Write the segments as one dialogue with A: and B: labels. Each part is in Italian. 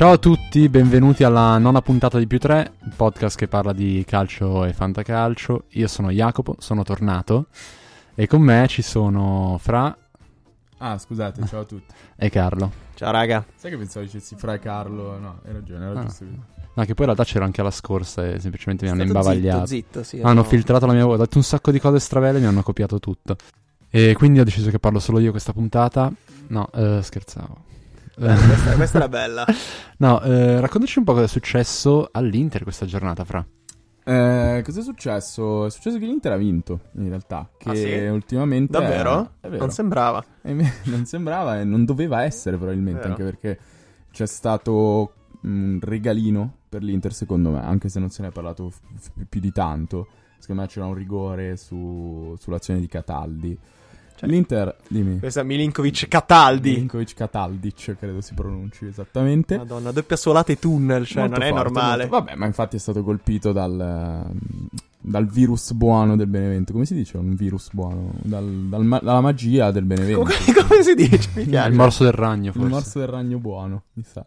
A: Ciao a tutti, benvenuti alla nona puntata di Più 3, il podcast che parla di calcio e fantacalcio. Io sono Jacopo, sono tornato e con me ci sono Fra
B: Ah, scusate, ciao a tutti.
A: e Carlo.
C: Ciao raga.
B: Sai che pensavo dicessi Fra e Carlo? No, hai ragione, era
A: Ah.
B: giusto.
A: No, che poi in realtà c'ero anche alla scorsa e semplicemente mi hanno imbavagliato.
C: Zitto, zitto, sì.
A: Hanno
C: no.
A: filtrato la mia voce, ho detto un sacco di cose stravelle e mi hanno copiato tutto. E quindi ho deciso che parlo solo io questa puntata. No, eh, scherzavo.
C: Eh, questa, questa era bella.
A: No, eh, raccontaci un po' cosa è successo all'Inter questa giornata, Fra.
B: Eh, cos'è successo? È successo che l'Inter ha vinto, in realtà. Che
C: Ah, sì?
B: ultimamente...
C: Davvero?
B: È, vero.
C: Non sembrava.
B: E me- non sembrava e non doveva essere probabilmente, anche perché c'è stato un regalino per l'Inter secondo me, anche se non se ne è parlato f- f- più di tanto. Secondo me c'era un rigore su- sull'azione di Cataldi.
C: Cioè-
B: L'Inter, dimmi.
C: Questa è Milinkovic Cataldi.
B: Milinkovic Cataldic, credo si pronunci esattamente.
C: Madonna, doppia solata e tunnel, cioè
B: Molto
C: non è
B: forte,
C: normale.
B: molto- Vabbè, ma infatti è stato colpito dal, dal virus buono del Benevento. Come si dice un virus buono? Dal- dal dalla magia del Benevento.
C: Come, come si dice? Mi
A: Il
C: piace.
A: morso del ragno, forse.
B: Il morso del ragno buono, mi sa.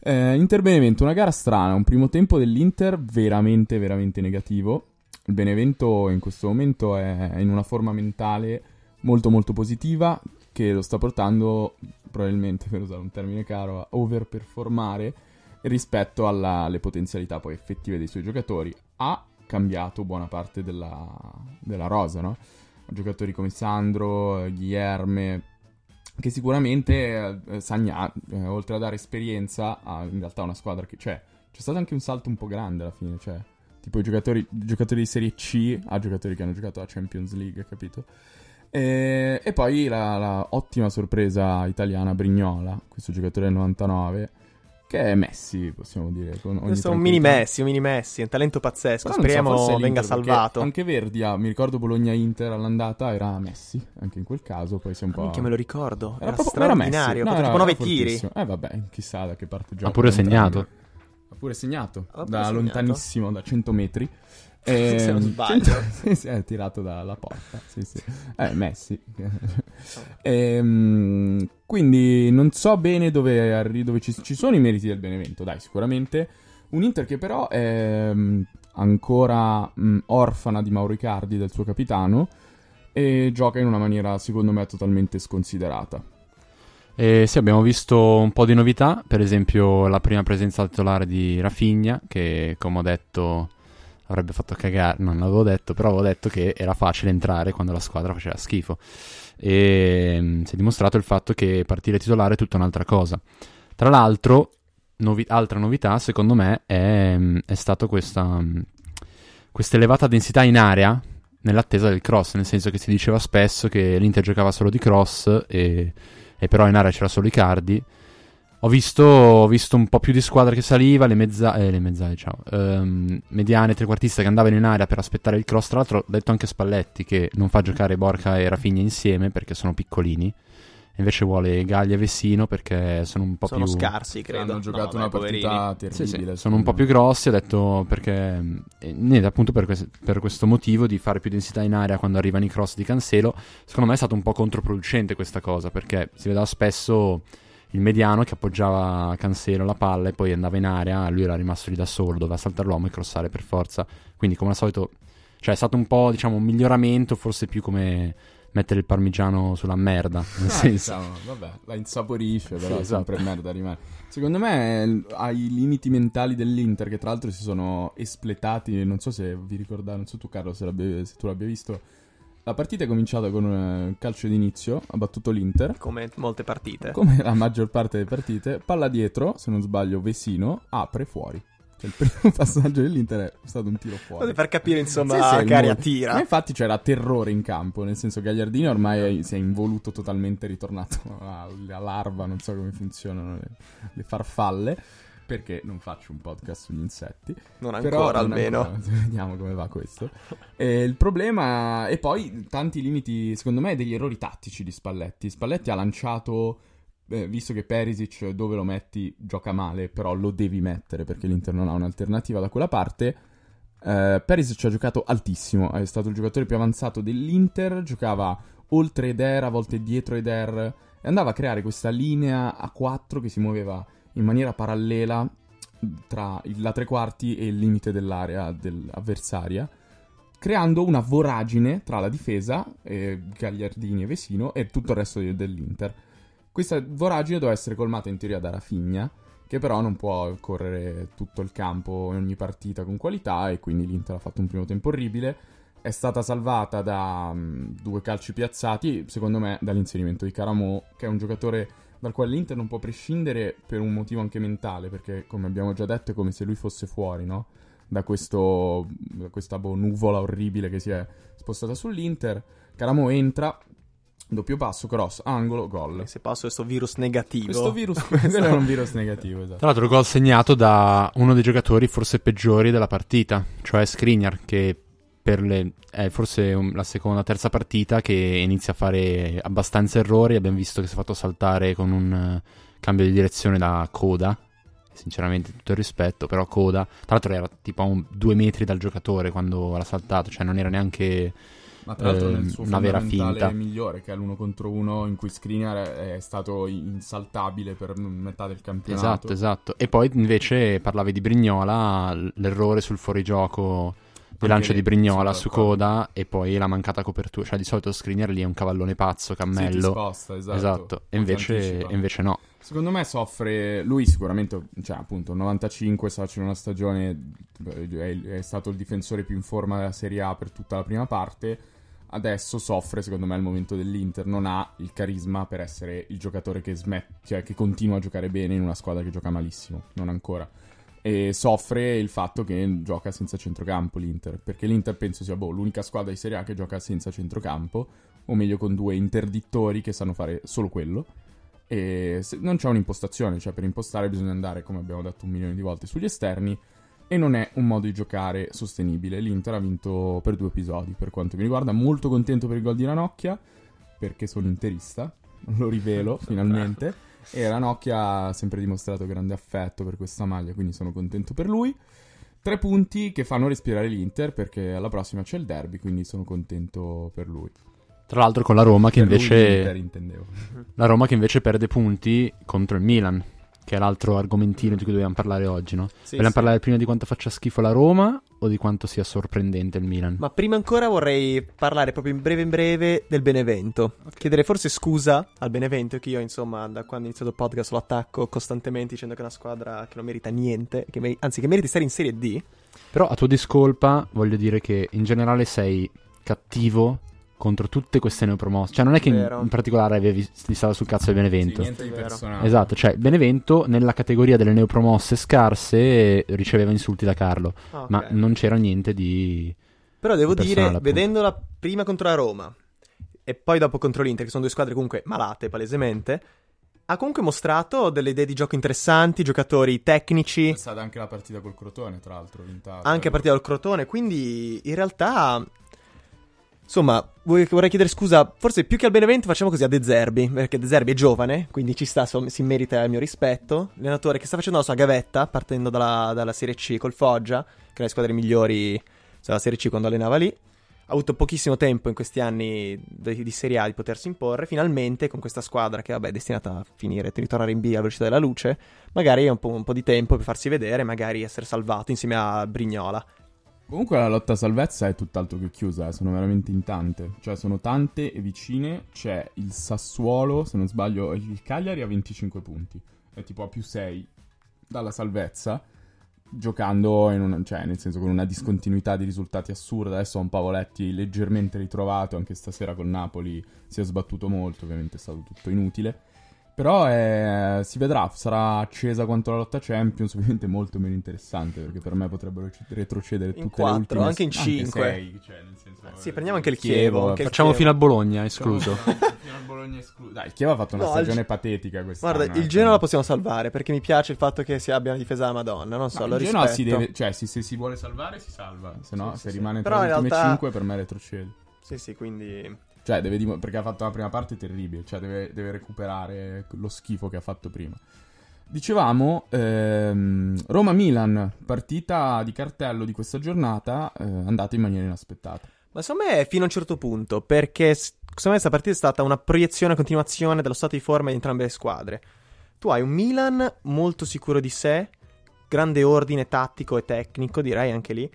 B: Eh, Inter Benevento, una gara strana, un primo tempo dell'Inter veramente, veramente negativo. Il Benevento in questo momento è in una forma mentale molto, molto positiva che lo sta portando, probabilmente, per usare un termine caro, a overperformare rispetto alla- alle potenzialità poi effettive dei suoi giocatori. Ha cambiato buona parte della, della rosa, no? Giocatori come Sandro, Guilherme, che sicuramente eh, Sagna, eh, oltre a dare esperienza, ha in realtà una squadra che... Cioè, c'è stato anche un salto un po' grande alla fine, cioè... Tipo i giocatori, giocatori di Serie C a giocatori che hanno giocato a Champions League, capito? E, e poi la, la ottima sorpresa italiana Brignola, questo giocatore del 99, che è Messi, possiamo dire. Con ogni
C: Questo è un mini. Messi, un mini Messi, un talento pazzesco.
B: Però so,
C: Speriamo
B: è
C: venga salvato.
B: Anche Verdi, mi ricordo Bologna-Inter all'andata, era Messi, anche in quel caso, poi si è un po'...
C: Minchia, me lo ricordo. Era,
B: proprio- era Messi.
C: straordinario.
B: No,
C: ha fatto
B: era-
C: tipo 9
B: era
C: tiri.
B: Eh vabbè, chissà da che parte gioca.
A: Ha pure segnato.
B: Ha pure segnato.
C: Ha pure
B: da
C: segnato?
B: lontanissimo, da 100 metri.
C: Se non sbaglio.
B: 100 sì, sì, è tirato dalla porta. Sì, sì. Eh, Messi. Ehm, quindi non so bene dove, arri- dove ci, ci sono i meriti del Benevento. Dai, sicuramente. Un Inter che però è mm, ancora mm, orfana di Mauro Icardi, del suo capitano, e gioca in una maniera, secondo me, totalmente sconsiderata.
A: E sì, abbiamo visto un po' di novità, per esempio la prima presenza titolare di Rafinha, che come ho detto avrebbe fatto cagare, non l'avevo detto, però avevo detto che era facile entrare quando la squadra faceva schifo. E mm, si è dimostrato il fatto che partire titolare è tutta un'altra cosa. Tra l'altro, novi- altra novità, secondo me, è, mm, è stata questa, mm, questa elevata densità in area nell'attesa del cross, nel senso che si diceva spesso che l'Inter giocava solo di cross e e però in area c'era solo Icardi. Ho visto, ho visto un po' più di squadra che saliva, le, mezza, eh, le mezzali, ciao, ehm, mediane, trequartiste che andavano in area per aspettare il cross. Tra l'altro ho detto anche Spalletti che non fa giocare Borca e Rafinha insieme perché sono piccolini. Invece vuole Gaglia e Vessino perché sono un po'
C: Sono
A: più...
C: scarsi, credo.
B: Hanno giocato
C: No,
B: una
C: poverini.
B: partita
A: Sì, sì,
B: terribile.
A: sono un po' più grossi, ho detto perché eh, niente, appunto per, quest- per questo motivo di fare più densità in area quando arrivano i cross di Cancelo, secondo me è stato un po' controproducente questa cosa, perché si vedeva spesso il mediano che appoggiava Cancelo la palla e poi andava in area, lui era rimasto lì da solo, doveva saltare l'uomo e crossare per forza. Quindi come al solito, cioè è stato un po', diciamo, un miglioramento, forse più come mettere il parmigiano sulla merda, nel
B: Ah,
A: senso.
B: diciamo, vabbè, la insaporisce, però
A: Sì,
B: sempre
A: esatto.
B: merda rimane. Secondo me ai limiti mentali dell'Inter, che tra l'altro si sono espletati, non so se vi ricordate, non so tu Carlo se, se tu l'abbia visto, la partita è cominciata con un calcio d'inizio, ha battuto l'Inter,
C: Come molte partite.
B: come la maggior parte delle partite, palla dietro, se non sbaglio Vesino, apre fuori. Cioè il primo passaggio dell'Inter è stato un tiro fuori.
C: Per capire, insomma,
B: Sì, sì,
C: che aria
B: molto.
C: tira.
B: Ma infatti c'era terrore in campo, nel senso che Gagliardini ormai si è involuto totalmente ritornato alla larva, non so come funzionano le, le farfalle, perché non faccio un podcast sugli insetti.
C: Non
B: Però
C: ancora,
B: non
C: almeno.
B: ancora, vediamo come va questo. E il problema... E poi tanti limiti, secondo me, degli errori tattici di Spalletti. Spalletti ha lanciato... eh, visto che Perisic dove lo metti gioca male, però lo devi mettere perché l'Inter non ha un'alternativa da quella parte. Eh, Perisic ha giocato altissimo, è stato il giocatore più avanzato dell'Inter, giocava oltre Eder, a volte dietro Eder, e andava a creare questa linea a 4 che si muoveva in maniera parallela tra la tre quarti e il limite dell'area dell'avversaria, creando una voragine tra la difesa, eh, Gagliardini e Vesino, e tutto il resto de- dell'Inter. Questa voragine doveva essere colmata in teoria da Rafinha, che però non può correre tutto il campo in ogni partita con qualità, e quindi l'Inter ha fatto un primo tempo orribile. È stata salvata da mm, due calci piazzati, secondo me dall'inserimento di Caramo, che è un giocatore dal quale l'Inter non può prescindere per un motivo anche mentale, perché come abbiamo già detto è come se lui fosse fuori, no? Da, questo, da questa boh, nuvola orribile che si è spostata sull'Inter. Caramo entra, doppio passo, cross, angolo, gol.
C: Se passo questo virus negativo.
B: Questo virus, quello era un virus negativo, esatto.
A: Tra l'altro, gol segnato da uno dei giocatori forse peggiori della partita, cioè Skriniar, che per le, è forse la seconda terza partita che inizia a fare abbastanza errori. Abbiamo visto che si è fatto saltare con un eh, cambio di direzione da coda. Sinceramente, tutto il rispetto, però coda. Tra l'altro, era tipo a un, due metri dal giocatore quando l'ha saltato, cioè non era neanche.
B: Ma tra l'altro
A: eh,
B: nel suo
A: una vera finta.
B: migliore, che è l'uno contro uno, in cui Skriniar è stato insaltabile per metà del campionato.
A: Esatto, esatto. E poi invece parlavi di Brignola, l'errore sul fuorigioco
B: Anche
A: lancio di Brignola su coda e poi la mancata copertura. Cioè, di solito Skriniar lì è un cavallone pazzo,
B: Sì,
A: cammello.
B: sposta, esatto.
A: esatto. E invece, e invece no.
B: Secondo me soffre, lui sicuramente, cioè appunto, 95 sta facendo una stagione, è, è stato il difensore più in forma della Serie A per tutta la prima parte, adesso soffre secondo me al momento dell'Inter, non ha il carisma per essere il giocatore che smette, cioè che continua a giocare bene in una squadra che gioca malissimo, non ancora. E soffre il fatto che gioca senza centrocampo l'Inter, perché l'Inter penso sia boh, l'unica squadra di Serie A che gioca senza centrocampo, o meglio con due interdittori che sanno fare solo quello. E non c'è un'impostazione, cioè per impostare bisogna andare, come abbiamo detto un milione di volte, sugli esterni e non è un modo di giocare sostenibile. L'Inter ha vinto per due episodi, per quanto mi riguarda. Molto contento per il gol di Ranocchia, perché sono interista, lo rivelo finalmente. E Ranocchia ha sempre dimostrato grande affetto per questa maglia, quindi sono contento per lui. Tre punti che fanno respirare l'Inter, perché alla prossima c'è il derby, quindi sono contento per lui.
A: Tra l'altro con la Roma che
B: Per lui
A: invece...
B: l'Inter, intendevo.
A: La Roma che invece perde punti contro il Milan, che è l'altro argomentino di cui dobbiamo parlare oggi, no?
C: Sì,
A: Vogliamo
C: sì.
A: parlare prima di quanto faccia schifo la Roma o di quanto sia sorprendente il Milan?
C: Ma prima ancora vorrei parlare proprio in breve in breve del Benevento. Chiedere forse scusa al Benevento, che io insomma da quando ho iniziato il podcast lo attacco costantemente dicendo che è una squadra che non merita niente, che meri- anzi che merita di stare in Serie D.
A: Però a tua discolpa voglio dire che in generale sei cattivo contro tutte queste neopromosse. Cioè non è che in, in particolare avevi ti stava sul cazzo del Benevento.
B: Sì, niente di personale.
A: Esatto, cioè Benevento nella categoria delle neopromosse scarse riceveva insulti da Carlo,
C: Ah, ok.
A: ma non c'era niente di...
C: Però devo
A: personale,
C: dire,
A: appunto.
C: vedendola prima contro la Roma e poi dopo contro l'Inter, che sono due squadre comunque malate palesemente, ha comunque mostrato delle idee di gioco interessanti, giocatori tecnici,
B: C'è stata anche la partita col Crotone, tra l'altro, vinta
C: anche a partita dal Crotone, quindi in realtà... Insomma, vorrei chiedere scusa, forse più che al Benevento facciamo così a De Zerbi, perché De Zerbi è giovane, quindi ci sta, si merita il mio rispetto. Allenatore che sta facendo la sua gavetta, partendo dalla, dalla Serie C col Foggia, che è una delle squadre migliori della Serie C quando allenava lì. Ha avuto pochissimo tempo in questi anni di, di Serie A di potersi imporre. Finalmente, con questa squadra che, vabbè, è destinata a finire, a ritornare in B alla velocità della luce, magari ha un un po' di tempo per farsi vedere, magari essere salvato insieme a Brignola.
B: Comunque la lotta a salvezza è tutt'altro che chiusa, eh, sono veramente in tante. Cioè sono tante e vicine. C'è il Sassuolo, se non sbaglio, il Cagliari ha 25 punti. È tipo a più 6 dalla salvezza. Giocando una, cioè, nel senso con una discontinuità di risultati assurda. Adesso ha un Pavoletti leggermente ritrovato. Anche stasera con Napoli si è sbattuto molto. Ovviamente è stato tutto inutile. Però eh, si vedrà, sarà accesa quanto la lotta Champions, ovviamente molto meno interessante, perché per me potrebbero retrocedere
C: In
B: tutte le
C: quattro,
B: ultime
C: anche in cinque.
B: sei, cioè, nel senso,
C: Eh, sì, prendiamo anche il
B: Chievo,
C: Chievo. anche il
A: Facciamo
C: Chievo.
A: fino a Bologna, escluso.
B: Fino al Bologna escluso. Dai, il Chievo ha fatto una
C: No,
B: stagione
C: il-
B: patetica quest'anno.
C: Guarda, il
B: eh,
C: Genoa la possiamo salvare perché mi piace il fatto che si abbia una difesa alla Madonna. Non so,
B: No,
C: lo
B: il Genoa
C: rispetto.
B: si deve, cioè, se, se si vuole salvare si salva, se no,
C: Sì,
B: se
C: sì,
B: rimane
C: sì.
B: tra le ultime
C: realtà-
B: 5 per me retrocede.
C: Sì, sì, quindi.
B: Cioè, deve dim- perché ha fatto la prima parte terribile, cioè deve, deve recuperare lo schifo che ha fatto prima. Dicevamo, ehm, Roma-Milan, partita di cartello di questa giornata, eh, andata in maniera inaspettata.
C: Ma secondo me fino a un certo punto, perché secondo me questa partita è stata una proiezione, una continuazione dello stato di forma di entrambe le squadre. tu hai un Milan molto sicuro di sé, grande ordine tattico e tecnico, direi anche lì,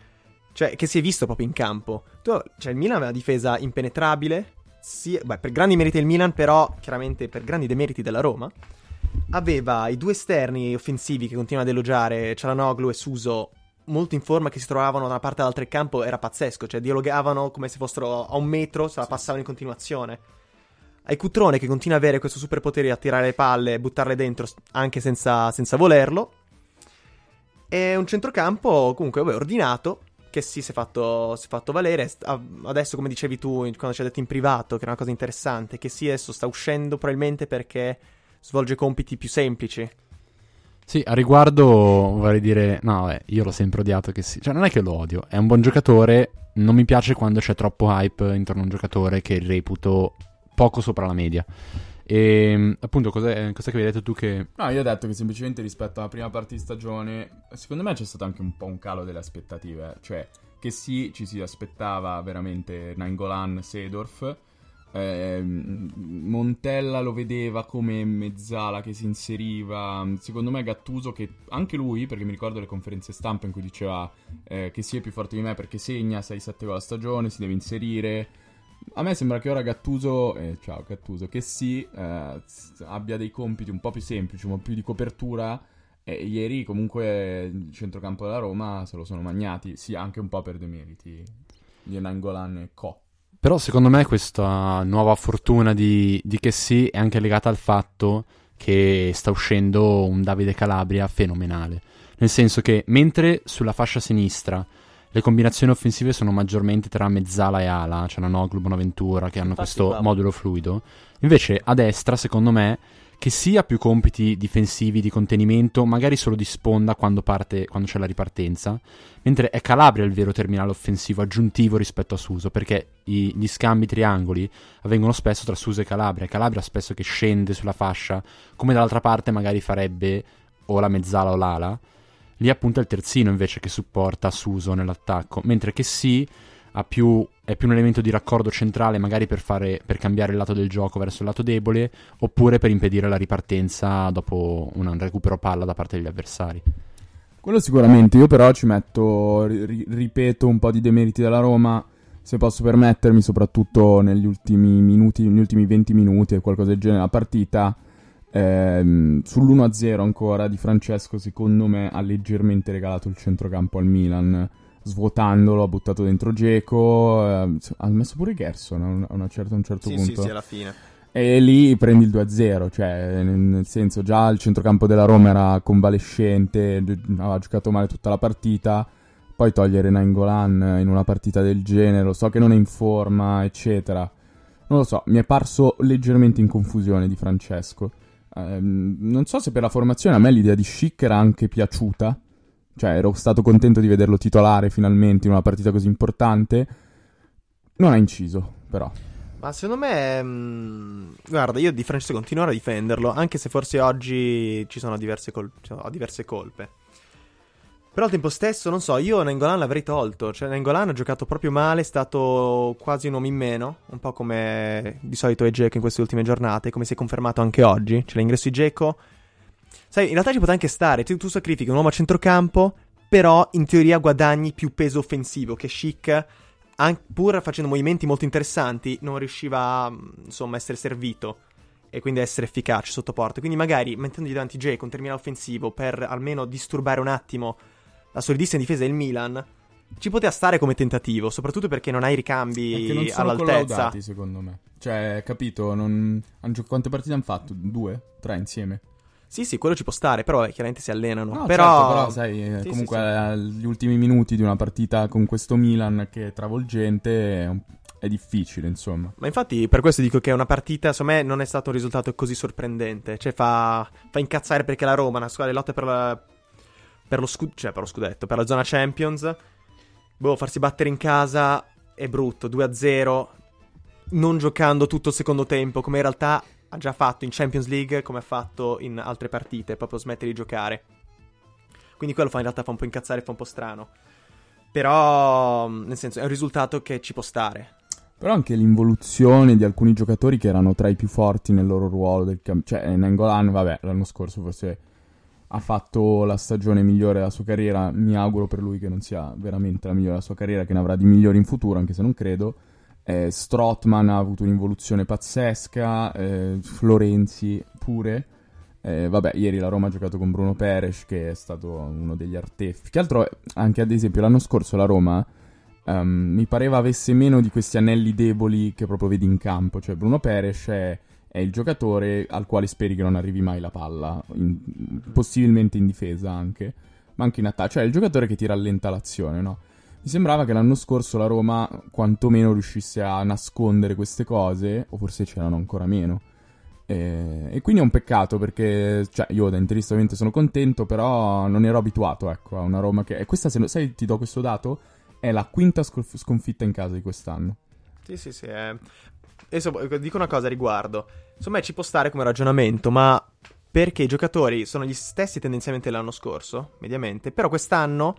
C: cioè che si è visto proprio in campo. Tu, cioè il Milan aveva una difesa impenetrabile, sì, beh, per grandi meriti del Milan, però chiaramente per grandi demeriti della Roma. Aveva i due esterni offensivi che continua ad elogiare, Cialanoglu e Suso, molto in forma, che si trovavano da una parte all'altra del campo, era pazzesco, cioè dialogavano come se fossero a un metro, se la passavano in continuazione. Hai Cutrone che continua ad avere questo superpotere a tirare le palle e buttarle dentro anche senza, senza volerlo. E un centrocampo comunque vabbè, ordinato, che sì, si è fatto, si è fatto valere. Adesso, come dicevi tu quando ci hai detto in privato, che è una cosa interessante, che sì, adesso sta uscendo probabilmente perché svolge compiti più semplici.
A: Sì, a riguardo vorrei dire, no, beh, io l'ho sempre odiato che sì, cioè non è che lo odio, è un buon giocatore, non mi piace quando c'è troppo hype intorno a un giocatore che reputo poco sopra la media. E ehm, appunto, cos'è, cos'è, che avevi detto tu che.
B: No, io ho detto che semplicemente rispetto alla prima parte di stagione, secondo me c'è stato anche un po' un calo delle aspettative. Cioè, che sì, ci si aspettava veramente Nainggolan, Sedorf. Eh, Montella lo vedeva come mezzala che si inseriva. Secondo me Gattuso, che anche lui, perché mi ricordo le conferenze stampa in cui diceva eh, che sì è più forte di me perché segna 6-7 gol a stagione, si deve inserire. A me sembra che ora Gattuso, eh, ciao Gattuso, che sì, eh, abbia dei compiti un po' più semplici, un po' più di copertura. E ieri comunque il centrocampo della Roma se lo sono magnati, sì, anche un po' per demeriti di Nangolan e Co.
A: Però secondo me questa nuova fortuna di, di Chessy è anche legata al fatto che sta uscendo un Davide Calabria fenomenale. Nel senso che mentre sulla fascia sinistra le combinazioni offensive sono maggiormente tra mezzala e ala, cioè Noglu, Bonaventura, che hanno Infatti, questo qua. modulo fluido. Invece a destra, secondo me, che sia più compiti difensivi di contenimento, magari solo di sponda quando, parte, quando c'è la ripartenza, mentre è Calabria il vero terminale offensivo aggiuntivo rispetto a Suso, perché i, gli scambi triangoli avvengono spesso tra Suso e Calabria, Calabria spesso che scende sulla fascia, come dall'altra parte magari farebbe o la mezzala o l'ala, Lì appunto è il terzino invece che supporta Suso nell'attacco, mentre che sì più, è più un elemento di raccordo centrale magari per, fare, per cambiare il lato del gioco verso il lato debole oppure per impedire la ripartenza dopo un recupero palla da parte degli avversari.
B: Quello sicuramente, io però ci metto, ri- ripeto, un po' di demeriti della Roma, se posso permettermi, soprattutto negli ultimi minuti, negli ultimi 20 minuti e qualcosa del genere, la partita Ehm, sull'1-0 ancora di Francesco, secondo me, ha leggermente regalato il centrocampo al Milan, svuotandolo, ha buttato dentro Geco, eh, ha messo pure Gerson a, una certa, a un certo
C: sì,
B: punto.
C: Sì, sì, alla fine.
B: E lì prendi il 2-0, cioè nel senso già il centrocampo della Roma era convalescente, aveva giocato male tutta la partita, poi togliere Nainggolan in una partita del genere, lo so che non è in forma, eccetera. Non lo so, mi è parso leggermente in confusione di Francesco. Ehm, non so se per la formazione a me l'idea di Schick era anche piaciuta. Cioè, ero stato contento di vederlo titolare finalmente in una partita così importante. Non ha inciso, però.
C: Ma secondo me, mh, mm, guarda, io di Francesco continuerò a difenderlo, anche se forse oggi ci sono diverse, col- ho diverse colpe. Però al tempo stesso, non so, io Nengolan l'avrei tolto. Cioè, Nengolan ha giocato proprio male, è stato quasi un uomo in meno. Un po' come di solito è Geco in queste ultime giornate, come si è confermato anche oggi. C'è l'ingresso di Geco. Sai, in realtà ci poteva anche stare. Tu, tu sacrifichi un uomo a centrocampo, però in teoria guadagni più peso offensivo. Che Chic, pur facendo movimenti molto interessanti, non riusciva a, insomma, essere servito e quindi essere efficace sotto porta. Quindi magari mettendogli davanti Geco un terminale offensivo per almeno disturbare un attimo la solidissima difesa del Milan, ci poteva stare come tentativo, soprattutto perché non hai ricambi
B: non sono
C: all'altezza.
B: Secondo me. Cioè, capito, non... quante partite hanno fatto? Due? Tre insieme?
C: Sì, sì, quello ci può stare, però eh, chiaramente si allenano.
B: No,
C: però...
B: Certo, però sai, eh, sì, comunque sì, sì. gli ultimi minuti di una partita con questo Milan che è travolgente è, è, difficile, insomma.
C: Ma infatti per questo dico che una partita, secondo me, non è stato un risultato così sorprendente. Cioè fa, fa incazzare perché la Roma, una squadra di lotta per la per lo, scu- cioè per lo scudetto, per la zona Champions. Boh, farsi battere in casa è brutto, 2-0, non giocando tutto il secondo tempo, come in realtà ha già fatto in Champions League, come ha fatto in altre partite, proprio smettere di giocare. Quindi quello fa in realtà fa un po' incazzare, fa un po' strano. Però, nel senso, è un risultato che ci può stare.
B: Però anche l'involuzione di alcuni giocatori che erano tra i più forti nel loro ruolo del camp- Cioè, Nengolan, vabbè, l'anno scorso forse ha fatto la stagione migliore della sua carriera. Mi auguro per lui che non sia veramente la migliore della sua carriera, che ne avrà di migliori in futuro, anche se non credo. Eh, Strotman ha avuto un'involuzione pazzesca, eh, Florenzi pure. Eh, vabbè, ieri la Roma ha giocato con Bruno Peres, che è stato uno degli artefici. Che altro, anche ad esempio, l'anno scorso la Roma um, mi pareva avesse meno di questi anelli deboli che proprio vedi in campo. Cioè, Bruno Peres è, è il giocatore al quale speri che non arrivi mai la palla, in, possibilmente in difesa anche, ma anche in attacco. Cioè, è il giocatore che ti rallenta l'azione, no? Mi sembrava che l'anno scorso la Roma quantomeno riuscisse a nascondere queste cose, o forse c'erano ancora meno. E, e, quindi è un peccato perché, cioè, io da interista ovviamente sono contento, però non ero abituato, ecco, a una Roma che... E questa, se, sai, ti do questo dato, è la quinta sconf- sconfitta in casa di quest'anno.
C: Sì, sì, sì. Eh. Adesso dico una cosa a riguardo. Insomma, ci può stare come ragionamento, ma perché i giocatori sono gli stessi tendenzialmente dell'anno scorso, mediamente, però quest'anno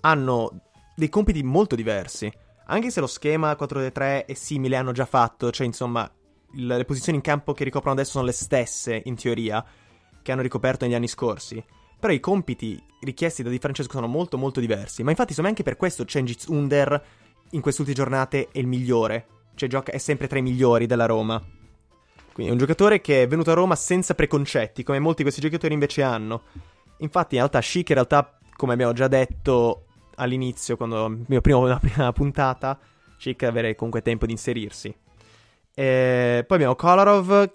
C: hanno dei compiti molto diversi. Anche se lo schema 4-3 è simile, hanno già fatto, cioè insomma, le posizioni in campo che ricoprono adesso sono le stesse, in teoria, che hanno ricoperto negli anni scorsi. Però i compiti richiesti da Di Francesco sono molto molto diversi. Ma infatti, insomma, anche per questo Cengiz Under in queste ultime giornate è il migliore. Cioè, gioca, è sempre tra i migliori della Roma. Quindi è un giocatore che è venuto a Roma senza preconcetti, come molti di questi giocatori invece hanno. Infatti, in realtà, Chic, in realtà, come abbiamo già detto all'inizio, quando mio primo, la prima puntata, Chic avere comunque tempo di inserirsi. E poi abbiamo Kolarov,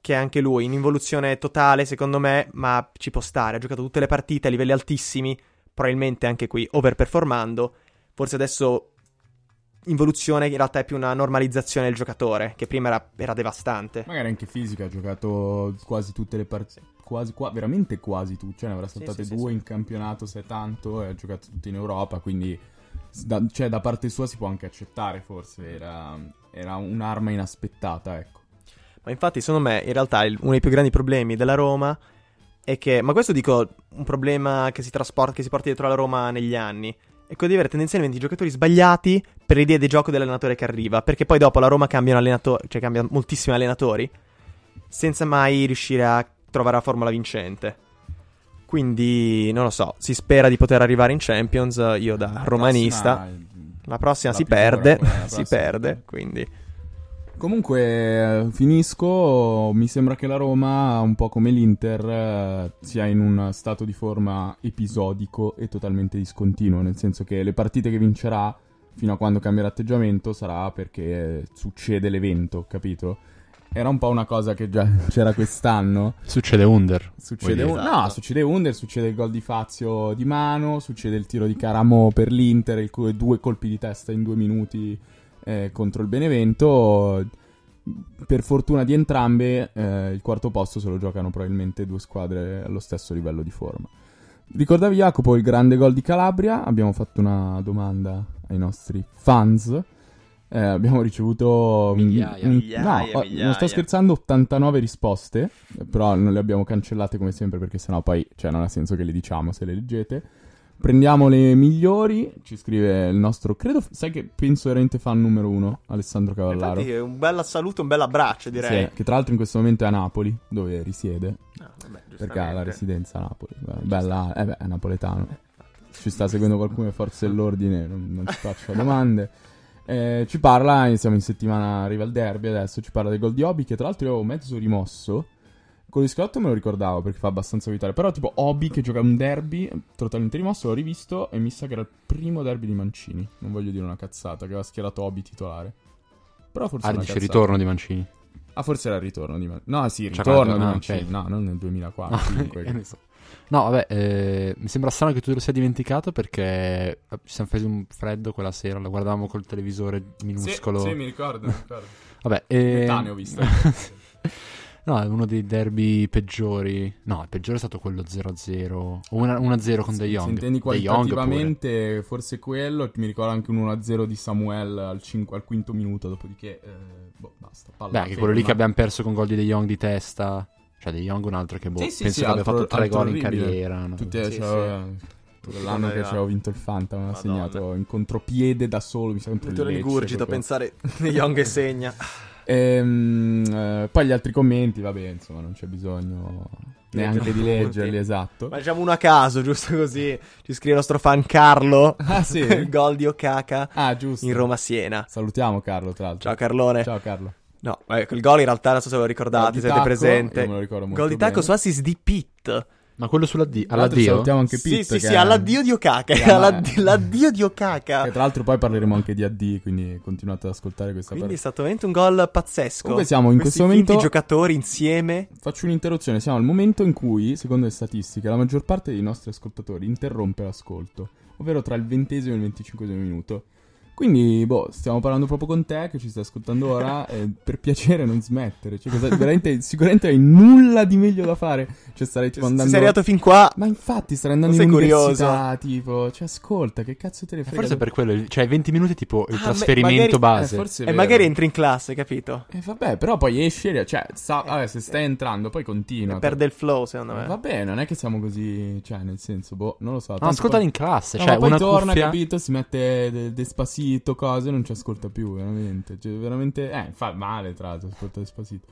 C: che è anche lui in involuzione totale, secondo me, ma ci può stare. Ha giocato tutte le partite a livelli altissimi, probabilmente anche qui overperformando. Forse adesso involuzione in realtà è più una normalizzazione del giocatore, che prima era, era devastante.
B: Magari anche fisica, ha giocato quasi tutte le partite. Quasi, qua, veramente quasi tutte. Cioè, ne avrà saltate sì, sì, due in campionato se tanto. E ha giocato tutte in Europa. Quindi, da, cioè, da parte sua si può anche accettare, forse. Era, era un'arma inaspettata, ecco.
C: Ma infatti, secondo me, in realtà, il, uno dei più grandi problemi della Roma è che. Ma questo dico un problema che si trasporta, che si porta dietro la Roma negli anni quello di avere tendenzialmente i giocatori sbagliati per l'idea di gioco dell'allenatore che arriva. Perché poi dopo la Roma cambia un allenatore, cioè cambia moltissimi allenatori, senza mai riuscire a trovare la formula vincente. Quindi, non lo so, si spera di poter arrivare in Champions. Io da la romanista. Prossima, la prossima la si perde. Prossima. si perde, quindi.
B: Comunque, finisco. Mi sembra che la Roma, un po' come l'Inter, eh, sia in un stato di forma episodico e totalmente discontinuo. Nel senso che le partite che vincerà, fino a quando cambierà atteggiamento, sarà perché succede l'evento, capito? Era un po' una cosa che già c'era quest'anno.
A: Succede under.
B: Succede un... esatto. No, succede under, succede il gol di Fazio di mano, succede il tiro di Caramo per l'Inter, il due colpi di testa in due minuti eh, contro il Benevento. Per fortuna di entrambe, eh, il quarto posto se lo giocano probabilmente due squadre allo stesso livello di forma. Ricordavi Jacopo il grande gol di Calabria? Abbiamo fatto una domanda ai nostri fans. Eh, abbiamo ricevuto
C: migliaia, un,
B: migliaia, no, migliaia. non sto scherzando 89 risposte però non le abbiamo cancellate come sempre perché sennò poi cioè, non ha senso che le diciamo se le leggete Prendiamo le migliori. Ci scrive il nostro. Credo. Sai che penso veramente fan numero uno, Alessandro Cavallaro.
C: Infatti, un bel saluto, un bel abbraccio, direi.
B: Sì, che tra l'altro in questo momento è a Napoli, dove risiede. No, vabbè, perché ha la residenza a Napoli. Bella, eh beh, è napoletano. Ci sta seguendo qualcuno, forze dell'ordine, non, non ci faccio domande. Eh, ci parla, siamo in settimana, arriva il derby adesso, ci parla del gol di Obi che tra l'altro io ho mezzo rimosso con di Scott me lo ricordavo perché fa abbastanza vitale. Però, tipo, Obi che gioca un derby totalmente rimosso, l'ho rivisto e mi sa che era il primo derby di Mancini. Non voglio dire una cazzata, che aveva schierato Obi titolare. Però forse.
A: Ah, dice ritorno di Mancini.
B: Ah, forse era il ritorno di Mancini. No, sì, il ritorno di Mancini. No, non nel 2004. No,
A: so. no vabbè, eh, mi sembra strano che tu te lo sia dimenticato perché eh, ci siamo fatti un freddo quella sera, lo guardavamo col televisore minuscolo.
B: Sì, sì mi ricordo, mi ricordo.
A: vabbè, eh...
B: Ho visto.
A: No, è uno dei derby peggiori. No, il peggiore è stato quello 0-0. O 1-0 con De Jong. Se
B: intendi qualitativamente, forse quello. Mi ricordo anche un 1-0 di Samuel al, cinqu- al quinto minuto. Dopodiché, eh, boh, basta.
A: Beh, anche quello lì che abbiamo perso con gol di De Jong di testa. Cioè, De Jong un altro che boh, sì, sì, penso sì, che abbia fatto tre gol in carriera. No?
B: Tutti, sì, cioè, L'anno che avevo vinto il Fanta, mi ha segnato in contropiede da solo, mi sa il
C: Tutto rigurgito a pensare Young che segna.
B: Ehm, eh, poi gli altri commenti, vabbè, insomma, non c'è bisogno neanche di leggerli, esatto.
C: Ma diciamo uno a caso, giusto così. Ci scrive il nostro fan Carlo.
B: Ah, sì?
C: il gol di Okaka
B: Ah, giusto.
C: in Roma-Siena.
B: Salutiamo Carlo, tra l'altro.
C: Ciao Carlone.
B: Ciao Carlo.
C: No, eh, quel gol in realtà non so se ve lo ricordate, siete
B: molto
C: Gol di tacco su assist di Pitt.
A: Ma quello sulla D,
B: Tra l'altro
A: all'addio?
B: Salutiamo anche
C: Sì,
B: Pitt.
C: sì,
B: che
C: sì,
B: è-
C: all'addio di Okaka. all'addio, l'addio di Okaka.
B: che tra l'altro poi parleremo anche di AD, quindi continuate ad ascoltare questa
C: Quindi è
B: parte.
C: stato veramente un gol pazzesco.
B: Comunque siamo in
C: Questi
B: questo momento-
C: finti giocatori insieme.
B: Faccio un'interruzione, siamo al momento in cui, secondo le statistiche, la maggior parte dei nostri ascoltatori interrompe l'ascolto, ovvero tra il ventesimo e il venticinquesimo minuto. Quindi, boh, stiamo parlando proprio con te che ci stai ascoltando ora, e per piacere non smettere. Cioè, cosa- veramente, sicuramente hai nulla di meglio da fare. Cioè, starei tipo
C: Se
B: andando...
C: sei arrivato fin qua,
B: Ma infatti, starei andando in
C: sei
B: università, tipo... Cioè, ascolta, che cazzo te ne
A: Eh,
B: frega?
A: Forse per quello, cioè 20 minuti tipo il
C: Ah,
A: trasferimento
C: magari-
A: base.
B: Eh, forse è
C: e magari entri in classe, capito?
B: Eh, vabbè, però poi esci, e- cioè, sa- vabbè, se stai entrando, poi continua.
C: Perde il flow, secondo me.
B: Eh, Vabbè, non è che siamo così, cioè, nel senso, boh, non lo so.
A: No, ascoltali
B: poi-
A: in classe,
B: No,
A: cioè
B: ma poi
A: una
B: torna,
A: cuffia...
B: capito, si mette de- despacito, cose, non ci ascolta più, veramente. Cioè, veramente, eh, fa male, tra l'altro, ascolta despacito.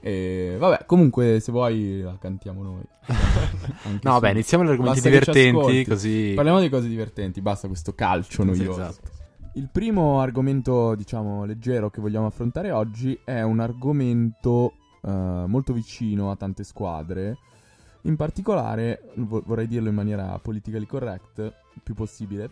B: E vabbè, comunque, se vuoi la cantiamo noi.
A: No, vabbè, iniziamo gli argomenti divertenti, così...
B: Parliamo di cose divertenti, basta questo calcio noioso.
A: esatto.
B: Il primo argomento, diciamo, leggero che vogliamo affrontare oggi è un argomento eh, molto vicino a tante squadre. In particolare, vo- vorrei dirlo in maniera politically correct, più possibile.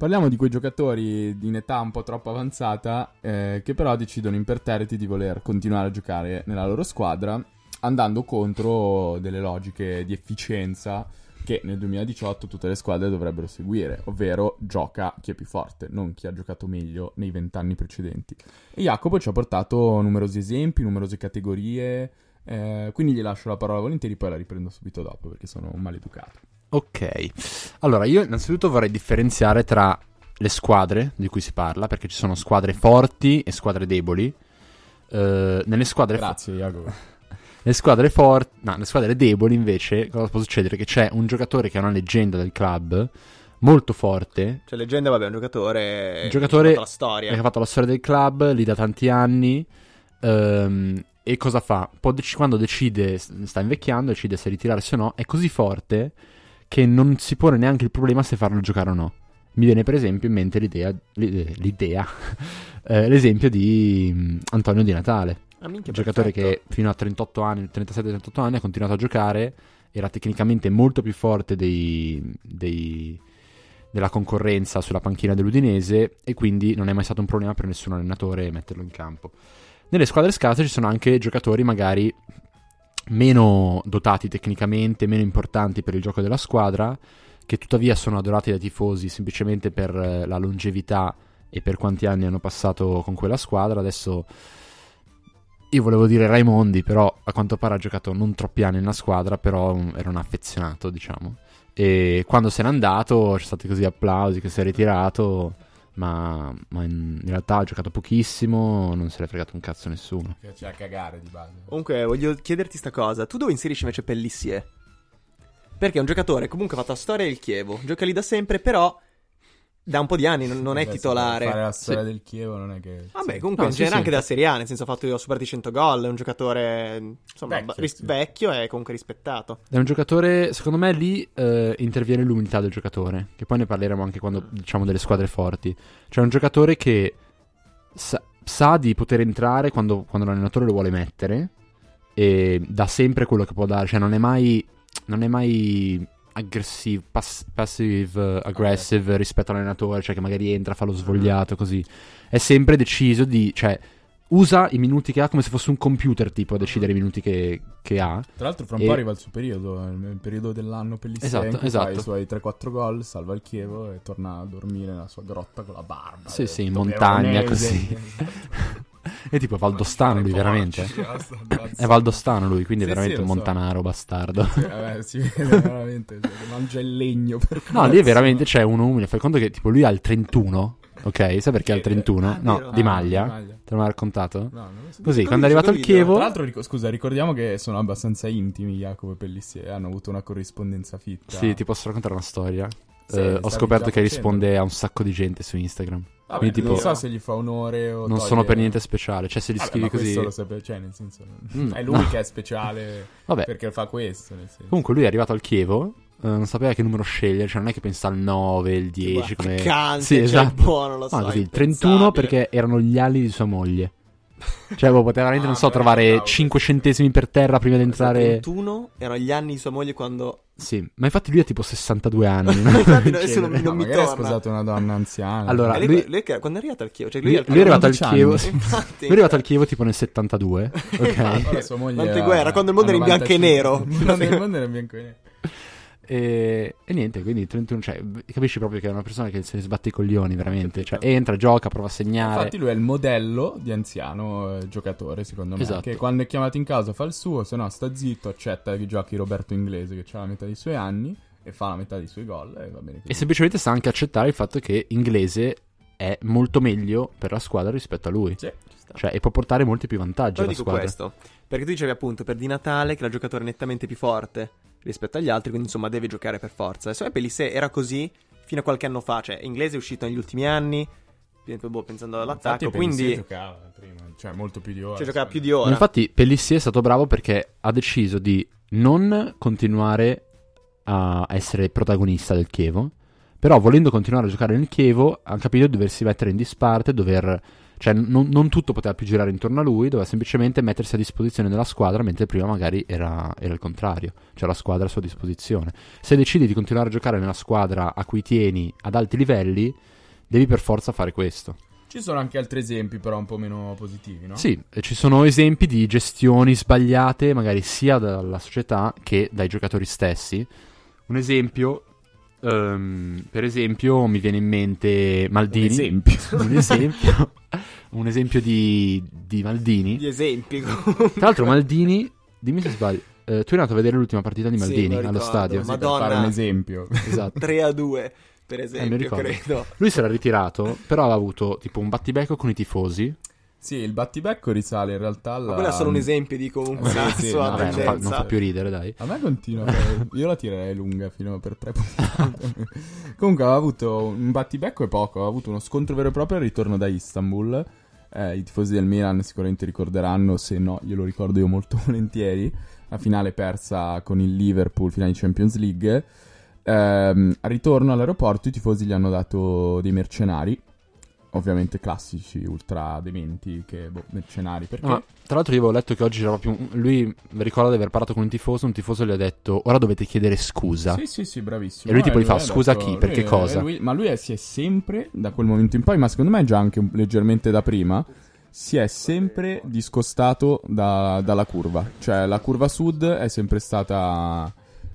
B: Parliamo di quei giocatori in età un po' troppo avanzata eh, che però decidono imperterriti di voler continuare a giocare nella loro squadra andando contro delle logiche di efficienza che nel 2018 tutte le squadre dovrebbero seguire, ovvero gioca chi è più forte, non chi ha giocato meglio nei vent'anni precedenti. E Jacopo ci ha portato numerosi esempi, numerose categorie, eh, quindi gli lascio la parola volentieri, poi la riprendo subito dopo perché sono un maleducato.
A: Ok, allora io innanzitutto vorrei differenziare tra le squadre di cui si parla, perché ci sono squadre forti e squadre deboli. Eh, nelle squadre
B: Grazie Jacopo.
A: Le squadre forti, no, le squadre deboli invece, cosa può succedere? Che c'è un giocatore che è una leggenda del club, molto forte,
C: Cioè, leggenda, vabbè, è un giocatore.
A: Un giocatore
C: che ha fatto la storia.
A: che ha fatto la storia del club lì da tanti anni. ehm, e cosa fa? Dec- quando decide, sta invecchiando, decide se ritirarsi o no, è così forte che non si pone neanche il problema se farlo giocare o no. Mi viene per esempio in mente l'idea, l'idea, l'idea, eh, l'esempio di mm, Antonio Di Natale.
C: Ah,
A: Un giocatore
C: perfetto.
A: che fino a 38 anni, 37-38 anni ha continuato a giocare, era tecnicamente molto più forte dei, dei- della concorrenza sulla panchina dell'Udinese e quindi non è mai stato un problema per nessun allenatore metterlo in campo. Nelle squadre scarse ci sono anche giocatori magari meno dotati tecnicamente, meno importanti per il gioco della squadra, che tuttavia sono adorati dai tifosi semplicemente per eh, la longevità e per quanti anni hanno passato con quella squadra. Adesso io volevo dire Raimondi, però a quanto pare ha giocato non troppi anni nella squadra, però um, era un affezionato, diciamo. E quando se n'è andato sono stati così applausi che si è ritirato, ma, ma in, in realtà ha giocato pochissimo, non se l'è fregato un cazzo nessuno.
B: C'è a cagare di base.
C: Comunque, voglio chiederti sta cosa. Tu dove inserisci invece Pellissier? Perché è un giocatore comunque ha fatto la storia del Chievo. Gioca lì da sempre, però da un po' di anni non, non è titolare.
B: Fare la storia del Chievo non è che...
C: Vabbè,
B: sì.
C: comunque
A: No,
C: in
A: sì,
C: genere
A: sì.
C: anche della Serie A, nel senso ha fatto superati 100 gol, è un giocatore insomma
B: Vecchio,
C: ris-
B: sì.
C: vecchio e comunque rispettato.
A: È un giocatore, secondo me lì eh, interviene l'umiltà del giocatore, che poi ne parleremo anche quando diciamo delle squadre forti. Cioè un giocatore che sa, sa di poter entrare quando, quando l'allenatore lo vuole mettere e dà sempre quello che può dare, cioè non è mai, non è mai aggressive, pass- passive eh, aggressive rispetto all'allenatore, cioè che magari entra, fa lo svogliato così. È sempre deciso di, cioè usa i minuti che ha come se fosse un computer tipo a decidere i minuti che, che ha.
B: Tra l'altro fra un
A: E-
B: po' arriva il suo periodo, il periodo dell'anno per
A: Esatto,
B: in
A: esatto.
B: fa i suoi 3-4 gol, salva il Chievo e torna a dormire nella sua grotta con la barba.
A: Sì, sì, in montagna
B: veronese.
A: È tipo Valdostano lui, veramente. È Valdostano lui, quindi è
B: Sì,
A: veramente
B: sì,
A: un
B: lo so.
A: montanaro bastardo.
B: Sì, vabbè, si vede veramente, cioè, mangia il legno per
A: No, lì veramente c'è uno umile. Fai conto che tipo lui ha il 31, ok? Sai perché ha il 31?
C: Ah,
A: No,
C: vero.
A: di
B: Ah,
A: maglia.
B: di maglia.
A: Te l'ho raccontato?
B: No, non lo so.
A: Così, quando è arrivato il
C: Guido?
A: Chievo...
B: Tra l'altro, ric- scusa, ricordiamo che sono abbastanza intimi Jacopo e Pellissier, hanno avuto una corrispondenza fitta.
A: Sì, ti posso raccontare una storia. Eh, ho scoperto che risponde a un sacco di gente su Instagram.
B: Vabbè,
A: Quindi, tipo,
B: non so se gli fa onore o
A: non
B: toglie-
A: sono per niente speciale. Cioè, se gli
B: Vabbè,
A: scrivi così.
B: lo sape- cioè, nel senso,
A: Mm,
B: è lui
A: no.
B: che è speciale
A: Vabbè,
B: perché fa questo, nel senso.
A: comunque lui è arrivato al Chievo. eh, non sapeva che numero scegliere, cioè non è che pensa al 9, il 10 come...
C: Piccante,
A: Sì,
C: cioè,
A: esatto.
C: buono, lo so.
A: Così, il
C: impensabile.
A: 31 perché erano gli anni di sua moglie. Cioè, boh, poteva veramente,
B: Ah,
A: non so,
B: beh,
A: trovare
B: bravo.
A: 5 centesimi per terra prima di entrare...
C: 31 erano gli anni di sua moglie quando...
A: Sì, ma infatti lui ha tipo 62 anni. no?
C: Infatti,
A: Del
C: adesso non, non
B: No,
C: mi
B: magari ha
C: torna.
B: sposato una donna anziana.
A: Allora,
C: lei,
A: lui-
C: lei che- quando è arrivato al Chievo? Cioè,
A: Lui,
C: lui,
A: lui è arrivato al
B: 11
A: Chievo.
B: anni.
A: Lui
C: Infatti,
A: è arrivato al Chievo tipo nel 72.
C: Infatti.
A: Ok.
B: Ora sua moglie
C: L'anteguerra,
B: ha-
C: quando il mondo era in bianco e
B: 95.
C: nero.
B: Quando il mondo era in bianco e nero.
A: E, e niente, quindi 31, cioè, capisci proprio che è una persona che se ne sbatte i coglioni, veramente. Cioè, entra, gioca, prova a segnare.
B: Infatti lui è il modello di anziano eh, giocatore, secondo me.
A: Esatto.
B: Che quando è chiamato in casa fa il suo, se no sta zitto, accetta che giochi Roberto Inglese, che ha la metà dei suoi anni, e fa la metà dei suoi gol, e va bene.
A: E semplicemente sa anche accettare il fatto che inglese è molto meglio per la squadra rispetto a lui.
B: Sì.
A: Cioè, e può portare molti più vantaggi
C: Poi
A: alla
C: dico
A: squadra.
C: questo, perché tu dicevi appunto per Di Natale che la giocatore è nettamente più forte rispetto agli altri, quindi insomma deve giocare per forza. Adesso e Pelissé era così fino a qualche anno fa, cioè inglese è uscito negli ultimi anni, boh, pensando all'attacco,
B: Infatti
C: quindi
B: Pellissier giocava prima, cioè molto più di ora.
C: cioè, giocava più
B: secondo
C: di
A: Ma
C: ora.
A: infatti, Pellissier è stato bravo perché ha deciso di non continuare a essere protagonista del Chievo. Però, volendo continuare a giocare nel Chievo, ha capito di doversi mettere in disparte, dover. Cioè, non, non tutto poteva più girare intorno a lui, doveva semplicemente mettersi a disposizione della squadra, mentre prima magari era, era il contrario, cioè la squadra a sua disposizione. Se decidi di continuare a giocare nella squadra a cui tieni ad alti livelli, devi per forza fare questo.
B: Ci sono anche altri esempi, però un po' meno positivi, no?
A: Sì, ci sono esempi di gestioni sbagliate, magari sia dalla società che dai giocatori stessi. Un esempio, ehm, per esempio, mi viene in mente Maldini.
B: Un esempio.
A: Un esempio, un esempio di, di Maldini.
C: Gli esempi.
A: Tra l'altro, Maldini, dimmi se sbaglio. eh, tu eri andato a vedere l'ultima partita di
C: Sì,
A: Maldini
C: lo
A: allo stadio.
C: ma-
B: Così per
C: Madonna.
B: fare un esempio.
A: Esatto.
C: 3 a 2 per
A: Eh,
C: esempio,
A: ricordo.
C: credo.
A: Lui si era ritirato, però aveva avuto tipo un battibecco con i tifosi.
B: Sì, il battibecco risale in realtà alla...
C: Ma quello è solo un esempio di comunque
B: Sì,
C: una
B: sì,
C: sua
B: no,
A: Vabbè, non fa, non fa più ridere, dai.
B: A me continua, eh, io la tirerei lunga fino per tre puntate. Comunque aveva avuto un battibecco e poco, aveva avuto uno scontro vero e proprio al ritorno da Istanbul. Eh, I tifosi del Milan sicuramente ricorderanno, se no glielo ricordo io molto volentieri. La finale persa con il Liverpool, finale di Champions League. Ehm, al ritorno all'aeroporto i tifosi gli hanno dato dei mercenari. Ovviamente classici, ultra dementi, che boh, mercenari, perché...
A: No, tra l'altro io avevo letto che oggi c'era proprio un- lui mi ricorda di aver parlato con un tifoso, un tifoso gli ha detto "Ora dovete chiedere scusa".
B: Sì, sì, sì, bravissimo.
A: E lui tipo
B: Eh,
A: gli fa,
B: ha
A: "Scusa
B: detto-
A: chi? Per che
B: lui-
A: cosa?"
B: lui- ma lui è- si è sempre, da quel momento in poi, ma secondo me già anche un- leggermente da prima, si è sempre discostato da- dalla curva. Cioè la curva sud è sempre stata...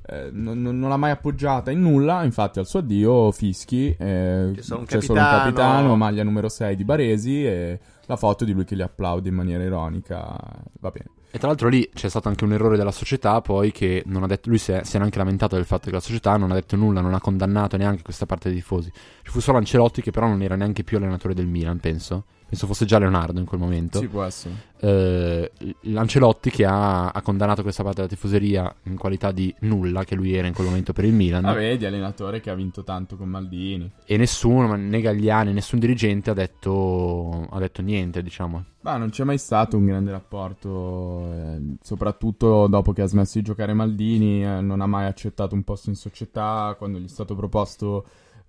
B: eh, non, l'ha mai appoggiata in nulla, infatti al suo addio fischi, eh,
C: C'è solo un
B: c'è solo un
C: capitano.
B: maglia numero 6 di Baresi e la foto di lui che li applaude in maniera ironica, va bene.
A: E tra l'altro lì c'è stato anche un errore della società, poi che non ha detto lui si è, si era anche lamentato del fatto che la società non ha detto nulla, non ha condannato neanche questa parte dei tifosi. Ci fu solo Ancelotti che però non era neanche più allenatore del Milan, penso. Penso fosse già Leonardo in quel momento.
B: Sì, può essere.
A: eh, l'Ancelotti che ha, ha condannato questa parte della tifoseria in qualità di nulla che lui era in quel momento per il Milan
B: Ah, vedi, allenatore che ha vinto tanto con Maldini.
A: e nessuno, ma né Gagliani, nessun dirigente ha detto, ha detto niente, diciamo.
B: Ma non c'è mai stato un grande rapporto, eh, soprattutto dopo che ha smesso di giocare Maldini, eh, non ha mai accettato un posto in società, quando gli è stato proposto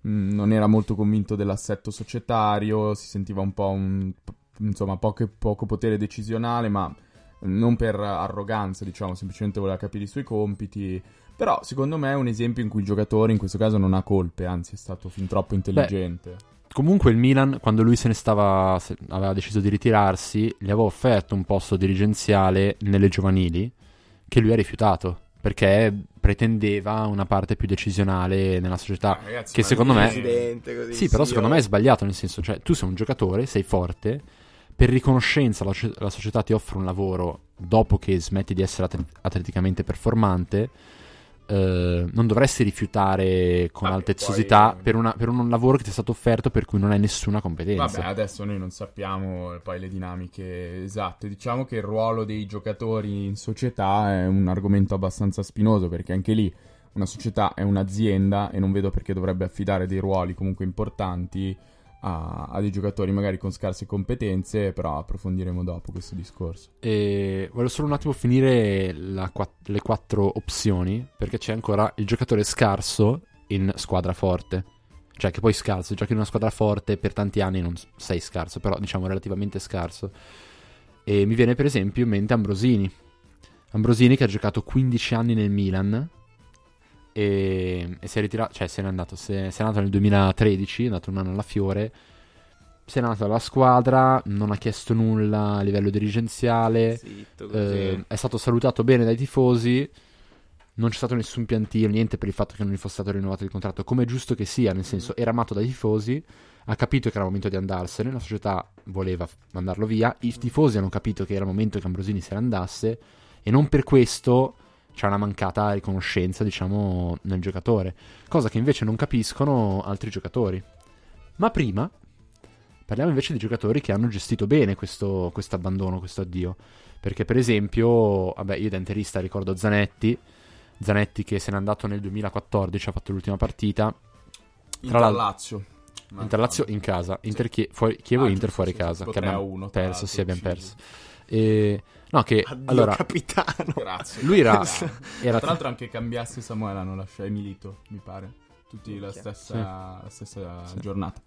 B: mh, non era molto convinto dell'assetto societario, si sentiva un po' un, insomma, poco, poco potere decisionale, ma non per arroganza, diciamo, semplicemente voleva capire i suoi compiti. Però secondo me è un esempio in cui il giocatore in questo caso non ha colpe, anzi è stato fin troppo intelligente.
A: Comunque il Milan, quando lui se ne stava, se- aveva deciso di ritirarsi, gli aveva offerto un posto dirigenziale nelle giovanili, che lui ha rifiutato, perché pretendeva una parte più decisionale nella società.
B: Ah, ragazzi,
A: che secondo me-
C: così,
A: Sì, però
C: sì,
A: secondo
C: io-
A: me è sbagliato, nel senso, cioè, tu sei un giocatore, sei forte, per riconoscenza la, la società ti offre un lavoro dopo che smetti di essere atlet- atleticamente performante, eh, non dovresti rifiutare con
B: Vabbè,
A: altezzosità
B: poi-
A: per, una- per un lavoro che ti è stato offerto per cui non hai nessuna competenza.
B: Vabbè, adesso noi non sappiamo poi le dinamiche esatte. Diciamo che il ruolo dei giocatori in società è un argomento abbastanza spinoso perché anche lì una società è un'azienda e non vedo perché dovrebbe affidare dei ruoli comunque importanti a, a dei giocatori magari con scarse competenze, però approfondiremo dopo questo discorso.
A: E voglio solo un attimo finire la le quattro opzioni, perché c'è ancora il giocatore scarso in squadra forte. Cioè che poi scarso, giochi in una squadra forte per tanti anni non sei scarso, però diciamo relativamente scarso. E mi viene per esempio in mente Ambrosini. Ambrosini che ha giocato 15 anni nel Milan e, e si è ritirato, cioè se n'è andato, se, se n'è andato nel 2013, è andato un anno alla Fiore, se n'è andato dalla squadra, non ha chiesto nulla a livello dirigenziale,
C: Zitto,
A: eh, è stato salutato bene dai tifosi, non c'è stato nessun piantino, niente per il fatto che non gli fosse stato rinnovato il contratto, come è giusto che sia, nel senso era amato dai tifosi, ha capito che era il momento di andarsene, la società voleva mandarlo via, i tifosi hanno capito che era il momento che Ambrosini se ne andasse e non per questo c'è una mancata riconoscenza, diciamo, nel giocatore, cosa che invece non capiscono altri giocatori. Ma prima parliamo invece di giocatori che hanno gestito bene questo abbandono, questo addio. Perché, per esempio, vabbè, io da interista ricordo Zanetti. Zanetti che se n'è andato nel 2014, ha fatto l'ultima partita. Tra l'altro-
B: Lazio.
A: Inter Lazio in casa, Inter Chie- fuori- Chievo
B: Ah,
A: Inter fuori
B: sì,
A: casa.
B: sì,
A: Che abbiamo
B: 3-1, tra
A: perso,
B: l'altro,
A: sì, abbiamo perso. E, no, che
C: Addio,
A: allora
C: capitano.
B: Grazie.
A: lui era,
B: Tra
A: era
B: l'altro anche Cambiasse e Samuele hanno lasciato e Milito, mi pare. Tutti la stessa, la stessa
A: Sì.
B: giornata.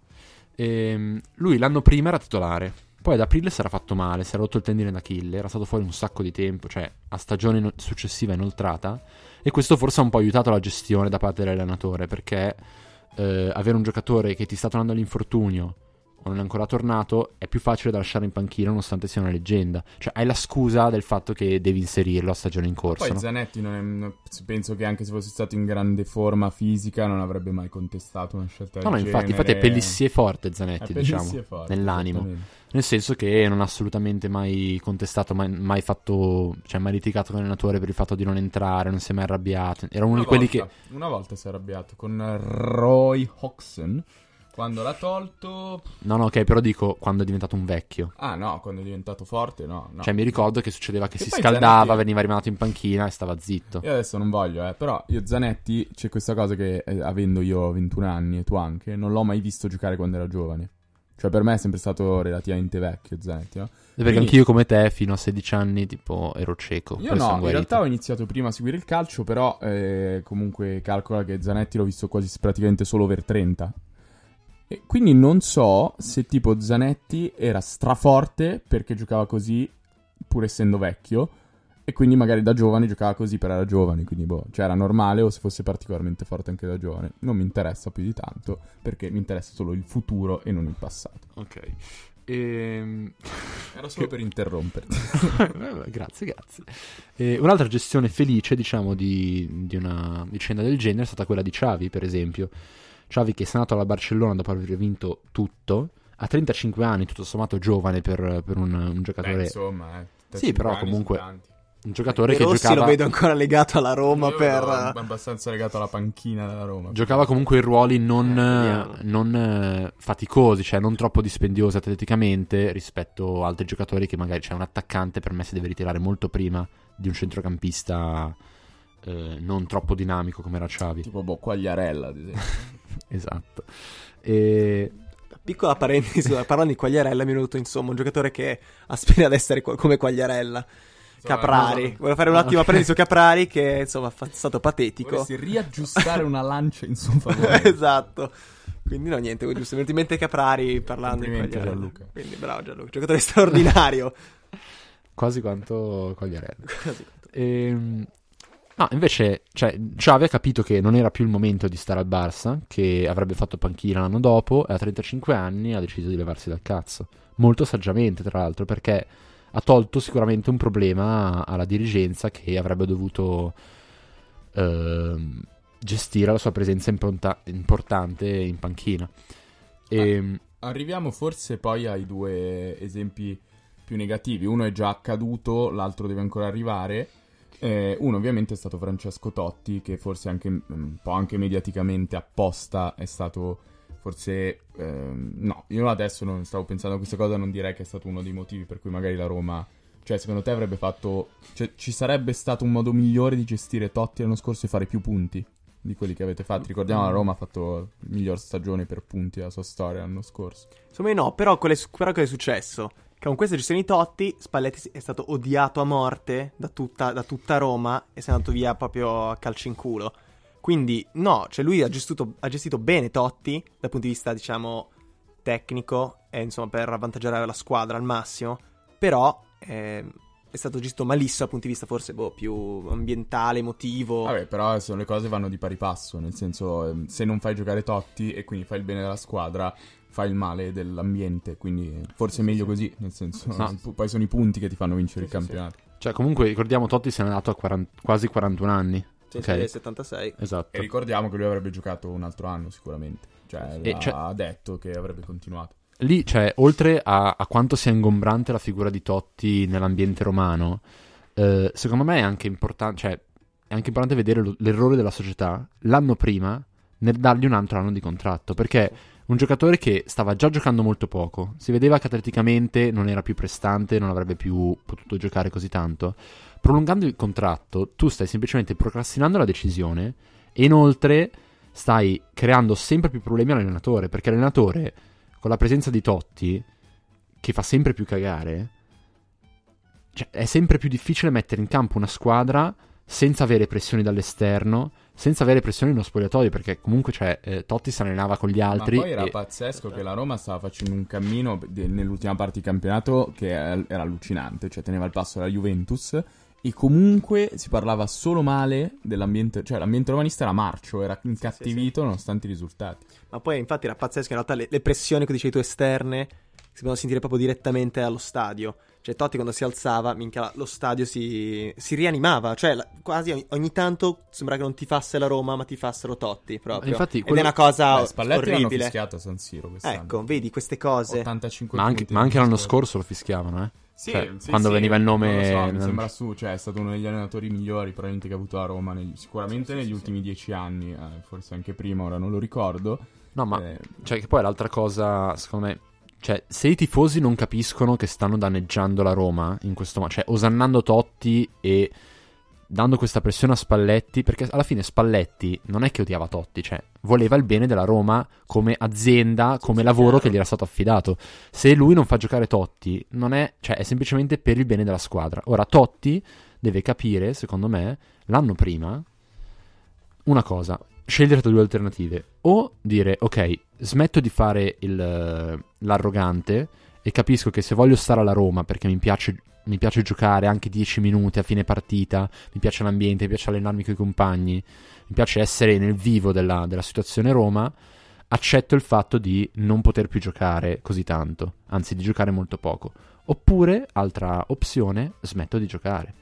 A: Ehm, lui l'anno prima era titolare. Poi ad aprile si era fatto male, si era rotto il tendine d'Achille, era stato fuori un sacco di tempo, cioè a stagione successiva inoltrata. E questo forse ha un po' aiutato la gestione da parte dell'allenatore, perché eh, avere un giocatore che ti sta tornando all'infortunio o non è ancora tornato è più facile da lasciare in panchina nonostante sia una leggenda. Cioè hai la scusa del fatto che devi inserirlo a stagione in corso.
B: Poi
A: no?
B: Zanetti non è- penso che anche se fosse stato in grande forma fisica non avrebbe mai contestato una scelta
A: No, no,
B: del
A: infatti,
B: genere.
A: infatti è Pellissier forte Zanetti, diciamo,
B: forte,
A: nell'animo. Nel senso che non ha assolutamente mai contestato, mai, mai fatto, cioè mai litigato con l'allenatore per il fatto di non entrare, non si è mai arrabbiato. Era uno
B: Una
A: di quelli
B: volta-
A: che...
B: Una volta si è arrabbiato con Roy Hodgson quando l'ha tolto...
A: No, no, ok, però dico quando è diventato un vecchio.
B: Ah no, quando è diventato forte no. no.
A: Cioè mi ricordo che succedeva che,
B: Che
A: si scaldava,
B: Zanetti-
A: veniva rimandato in panchina e stava zitto.
B: Io adesso non voglio, eh, però io Zanetti c'è questa cosa che eh, avendo io 21 anni e tu anche, non l'ho mai visto giocare quando era giovane. Cioè per me è sempre stato relativamente vecchio Zanetti, no?
A: Perché
B: Quindi-
A: anch'io come te fino a 16 anni tipo ero cieco.
B: Io no, in realtà ho iniziato prima a seguire il calcio, però eh, comunque calcola che Zanetti l'ho visto quasi praticamente solo over 30. E quindi non so se tipo Zanetti era straforte perché giocava così, pur essendo vecchio, e quindi magari da giovane giocava così per era giovane, quindi boh, cioè era normale o se fosse particolarmente forte anche da giovane. Non mi interessa più di tanto, perché mi interessa solo il futuro e non il passato.
A: Ok. Ehm...
B: Era solo per interromperti.
A: grazie, grazie. E un'altra gestione felice, diciamo, di, di una vicenda del genere è stata quella di Xavi, per esempio. Xavi che è andato alla Barcellona dopo aver vinto tutto, a 35 anni, tutto sommato giovane per, per un, un giocatore...
B: Beh, insomma, eh,
A: Sì, però
B: 35 anni
A: comunque- un giocatore che
C: Rossi
A: giocava...
C: lo vedo ancora legato alla Roma
B: Io
C: per...
B: abbastanza legato alla panchina della Roma.
A: Giocava comunque in ruoli non,
C: Eh,
A: non, eh, faticosi, cioè non troppo dispendiosi atleticamente rispetto a altri giocatori che magari c'è un attaccante per me si deve ritirare molto prima di un centrocampista eh, non troppo dinamico come era Xavi.
B: Tipo, boh, Quagliarella, ad esempio.
A: Esatto. E...
C: Piccola parentesi, parlando di Quagliarella, mi è venuto insomma un giocatore che aspira ad essere come Quagliarella. Caprari.
B: no, no.
C: Volevo fare un attimo a parentesi su Caprari che insomma è stato patetico.
B: Vorresti riaggiustare una lancia in suo favore.
C: esatto. Quindi no, niente, giusto. Mi è venuto in mente Caprari parlando di Quagliarella.
B: Gianluca.
C: Quindi bravo Gianluca, giocatore straordinario.
A: Quasi quanto Quagliarella. Ehm, No, invece, cioè, Xavi ha capito che non era più il momento di stare al Barça, che avrebbe fatto panchina l'anno dopo, e a 35 anni ha deciso di levarsi dal cazzo. Molto saggiamente, tra l'altro, perché ha tolto sicuramente un problema alla dirigenza che avrebbe dovuto ehm, gestire la sua presenza impronta- importante in panchina. E,
B: Arriviamo forse poi ai due esempi più negativi. Uno è già accaduto, l'altro deve ancora arrivare. Eh, uno ovviamente è stato Francesco Totti, che forse anche mm, un po' anche mediaticamente apposta è stato forse... ehm, no, io adesso non stavo pensando a questa cosa, non direi che è stato uno dei motivi per cui magari la Roma Cioè, secondo te avrebbe fatto. Cioè, ci sarebbe stato un modo migliore di gestire Totti l'anno scorso e fare più punti di quelli che avete fatto? Ricordiamo, la Roma ha fatto la miglior stagione per punti della sua storia l'anno scorso.
C: Insomma, no, però quello, è, però quello è successo. Che con questa gestione di Totti, Spalletti è stato odiato a morte da tutta, da tutta Roma e si è andato via proprio a calci in culo. Quindi, no, cioè lui ha gestito, ha gestito bene Totti dal punto di vista, diciamo, tecnico e insomma per avvantaggiare la squadra al massimo. Però eh, è stato gestito malissimo dal punto di vista forse boh, più ambientale, emotivo.
B: Vabbè, però sono, le cose vanno di pari passo, nel senso ehm, se non fai giocare Totti e quindi fai il bene della squadra, fai il male dell'ambiente, quindi forse è meglio così, nel senso no. poi sono i punti che ti fanno vincere sì, il campionato.
A: Sì. Cioè comunque ricordiamo Totti se n'è andato a 40, quasi 41 anni.
C: Sì, okay. 76.
A: Esatto.
B: E ricordiamo che lui avrebbe giocato un altro anno sicuramente, cioè, e, cioè... ha detto che avrebbe continuato
A: lì, cioè, oltre a, a, quanto sia ingombrante la figura di Totti nell'ambiente romano, eh, secondo me è anche importante, cioè, è anche importante vedere lo, l'errore della società l'anno prima nel dargli un altro anno di contratto, perché un giocatore che stava già giocando molto poco, si vedeva che atleticamente non era più prestante, non avrebbe più potuto giocare così tanto. Prolungando il contratto, tu stai semplicemente procrastinando la decisione e inoltre stai creando sempre più problemi all'allenatore, perché l'allenatore con la presenza di Totti, che fa sempre più cagare, cioè, è sempre più difficile mettere in campo una squadra senza avere pressioni dall'esterno, senza avere pressioni nello spogliatoio, perché comunque cioè, eh, Totti si allenava con gli altri. Ma
B: poi era
A: e...
B: pazzesco che la Roma stava facendo un cammino de- nell'ultima parte di campionato che era allucinante, cioè teneva il passo alla Juventus e comunque si parlava solo male dell'ambiente, cioè l'ambiente romanista era marcio, era incattivito sì, sì, nonostante i risultati.
C: Ma poi infatti era pazzesco, in realtà le, le pressioni che dicevi tu esterne si potevano sentire proprio direttamente allo stadio. Cioè Totti quando si alzava, minchia, lo stadio si, si rianimava, cioè la, quasi ogni, ogni, tanto sembra che non ti fasse la Roma, ma ti fassero Totti proprio. Infatti, quello... Ed è una cosa Beh, Spalletti orribile.
B: fischiato a San Siro quest'anno.
C: Ecco, vedi queste cose.
B: 85
A: ma anche, ma anche l'anno scorso lo fischiavano, eh. Sì, cioè, sì, quando sì, veniva il nome.
B: So, mi sembra su, cioè è stato uno degli allenatori migliori probabilmente che ha avuto la Roma, negli, sicuramente negli ultimi dieci anni, eh, forse anche prima, ora non lo ricordo.
A: No, ma eh, cioè, che poi l'altra cosa, secondo me, cioè, se i tifosi non capiscono che stanno danneggiando la Roma in questo modo, cioè osannando Totti e dando questa pressione a Spalletti, perché alla fine Spalletti non è che odiava Totti, cioè voleva il bene della Roma come azienda, come sì, lavoro chiaro. che gli era stato affidato. Se lui non fa giocare Totti, non è, cioè, è semplicemente per il bene della squadra. Ora Totti deve capire, secondo me, l'anno prima una cosa, scegliere tra due alternative, o dire ok, smetto di fare il, l'arrogante e capisco che se voglio stare alla Roma perché mi piace mi piace giocare anche 10 minuti a fine partita, mi piace l'ambiente, mi piace allenarmi con i compagni, mi piace essere nel vivo della, della situazione Roma, accetto il fatto di non poter più giocare così tanto, anzi di giocare molto poco. Oppure, altra opzione, smetto di giocare.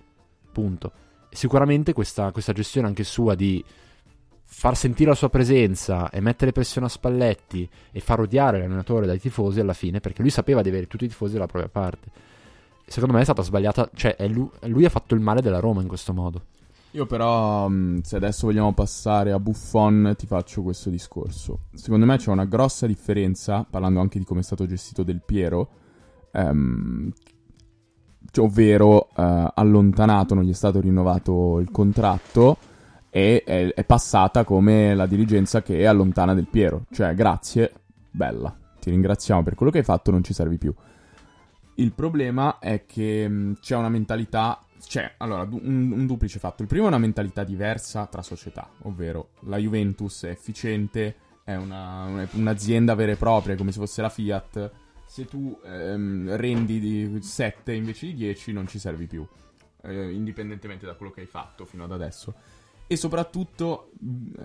A: Punto. Sicuramente questa, questa gestione anche sua di far sentire la sua presenza e mettere pressione a Spalletti e far odiare l'allenatore dai tifosi alla fine, perché lui sapeva di avere tutti i tifosi dalla propria parte secondo me è stata sbagliata. Cioè, lui, lui, ha fatto il male della Roma in questo modo.
B: Io però, mm, se adesso vogliamo passare a Buffon, ti faccio questo discorso. Secondo me c'è una grossa differenza, parlando anche di come è stato gestito Del Piero, ehm, ovvero eh, allontanato, non gli è stato rinnovato il contratto e è, è passata come la dirigenza che allontana Del Piero. Cioè, grazie, bella, ti ringraziamo per quello che hai fatto, non ci servi più. Il problema è che mh, mm, c'è una mentalità. C'è allora un, un, duplice fatto. Il primo è una mentalità diversa tra società, ovvero la Juventus è efficiente, è una, un'azienda vera e propria, come se fosse la Fiat. Se tu ehm, rendi di 7 invece di 10, non ci servi più, eh, indipendentemente da quello che hai fatto fino ad adesso. E soprattutto,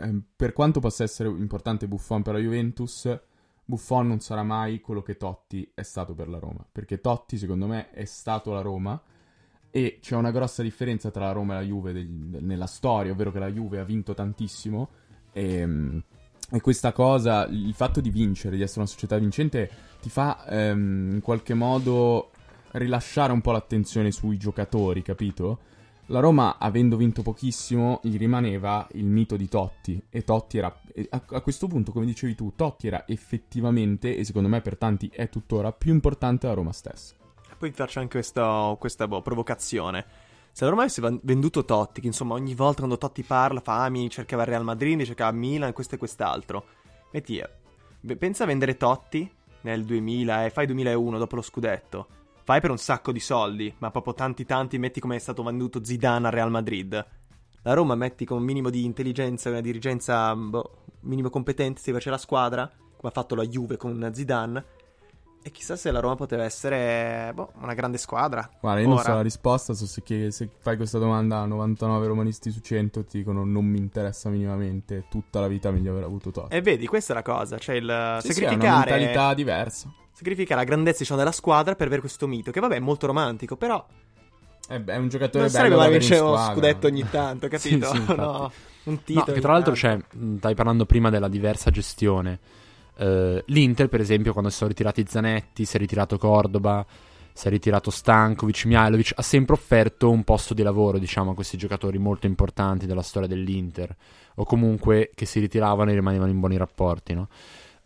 B: eh, per quanto possa essere importante Buffon per la Juventus, Buffon non sarà mai quello che Totti è stato per la Roma, perché Totti secondo me è stato la Roma e c'è una grossa differenza tra la Roma e la Juve del, del, nella storia, ovvero che la Juve ha vinto tantissimo e, ehm, e, questa cosa, il fatto di vincere, di essere una società vincente, ti fa ehm, in qualche modo rilasciare un po' l'attenzione sui giocatori, capito? La Roma, avendo vinto pochissimo, gli rimaneva il mito di Totti. E Totti era. A, questo punto, come dicevi tu, Totti era effettivamente, e secondo me per tanti è tuttora, più importante della Roma stessa.
C: Poi poi faccio anche questa, questa boh, provocazione. Se la Roma avesse venduto Totti, che insomma ogni volta quando Totti parla fa ah, mi cercava il Real Madrid, cercava Milan, questo e quest'altro. Metti, eh, pensa a vendere Totti nel 2000 e fai 2001 dopo lo scudetto. Fai per un sacco di soldi, ma proprio tanti tanti metti come è stato venduto Zidane al Real Madrid. La Roma metti con un minimo di intelligenza, una dirigenza boh, minimo competente, si face la squadra, come ha fatto la Juve con Zidane. E chissà se la Roma poteva essere boh, una grande squadra.
B: Guarda, io Ora. non so la risposta, so se, che, se, fai questa domanda a 99 romanisti su 100 ti dicono non mi interessa minimamente, tutta la vita meglio aver avuto Totti.
C: E vedi, questa è la cosa, cioè il
B: sì,
C: sacrificare...
B: Sì, è una mentalità diversa.
C: Sacrificare la grandezza diciamo, della squadra per avere questo mito, che vabbè è molto romantico, però...
B: È, è un giocatore
C: non
B: bello
C: sarebbe mai
B: vincere
C: uno scudetto ogni tanto, capito?
A: sì, sì,
C: no, un titolo.
A: No, che tra l'altro c'è, stai parlando prima della diversa gestione Uh, L'Inter, per esempio, quando si sono ritirati Zanetti, si è ritirato Cordoba, si è ritirato Stankovic, Mihailovic, ha sempre offerto un posto di lavoro, diciamo, a questi giocatori molto importanti della storia dell'Inter, o comunque che si ritiravano e rimanevano in buoni rapporti, no?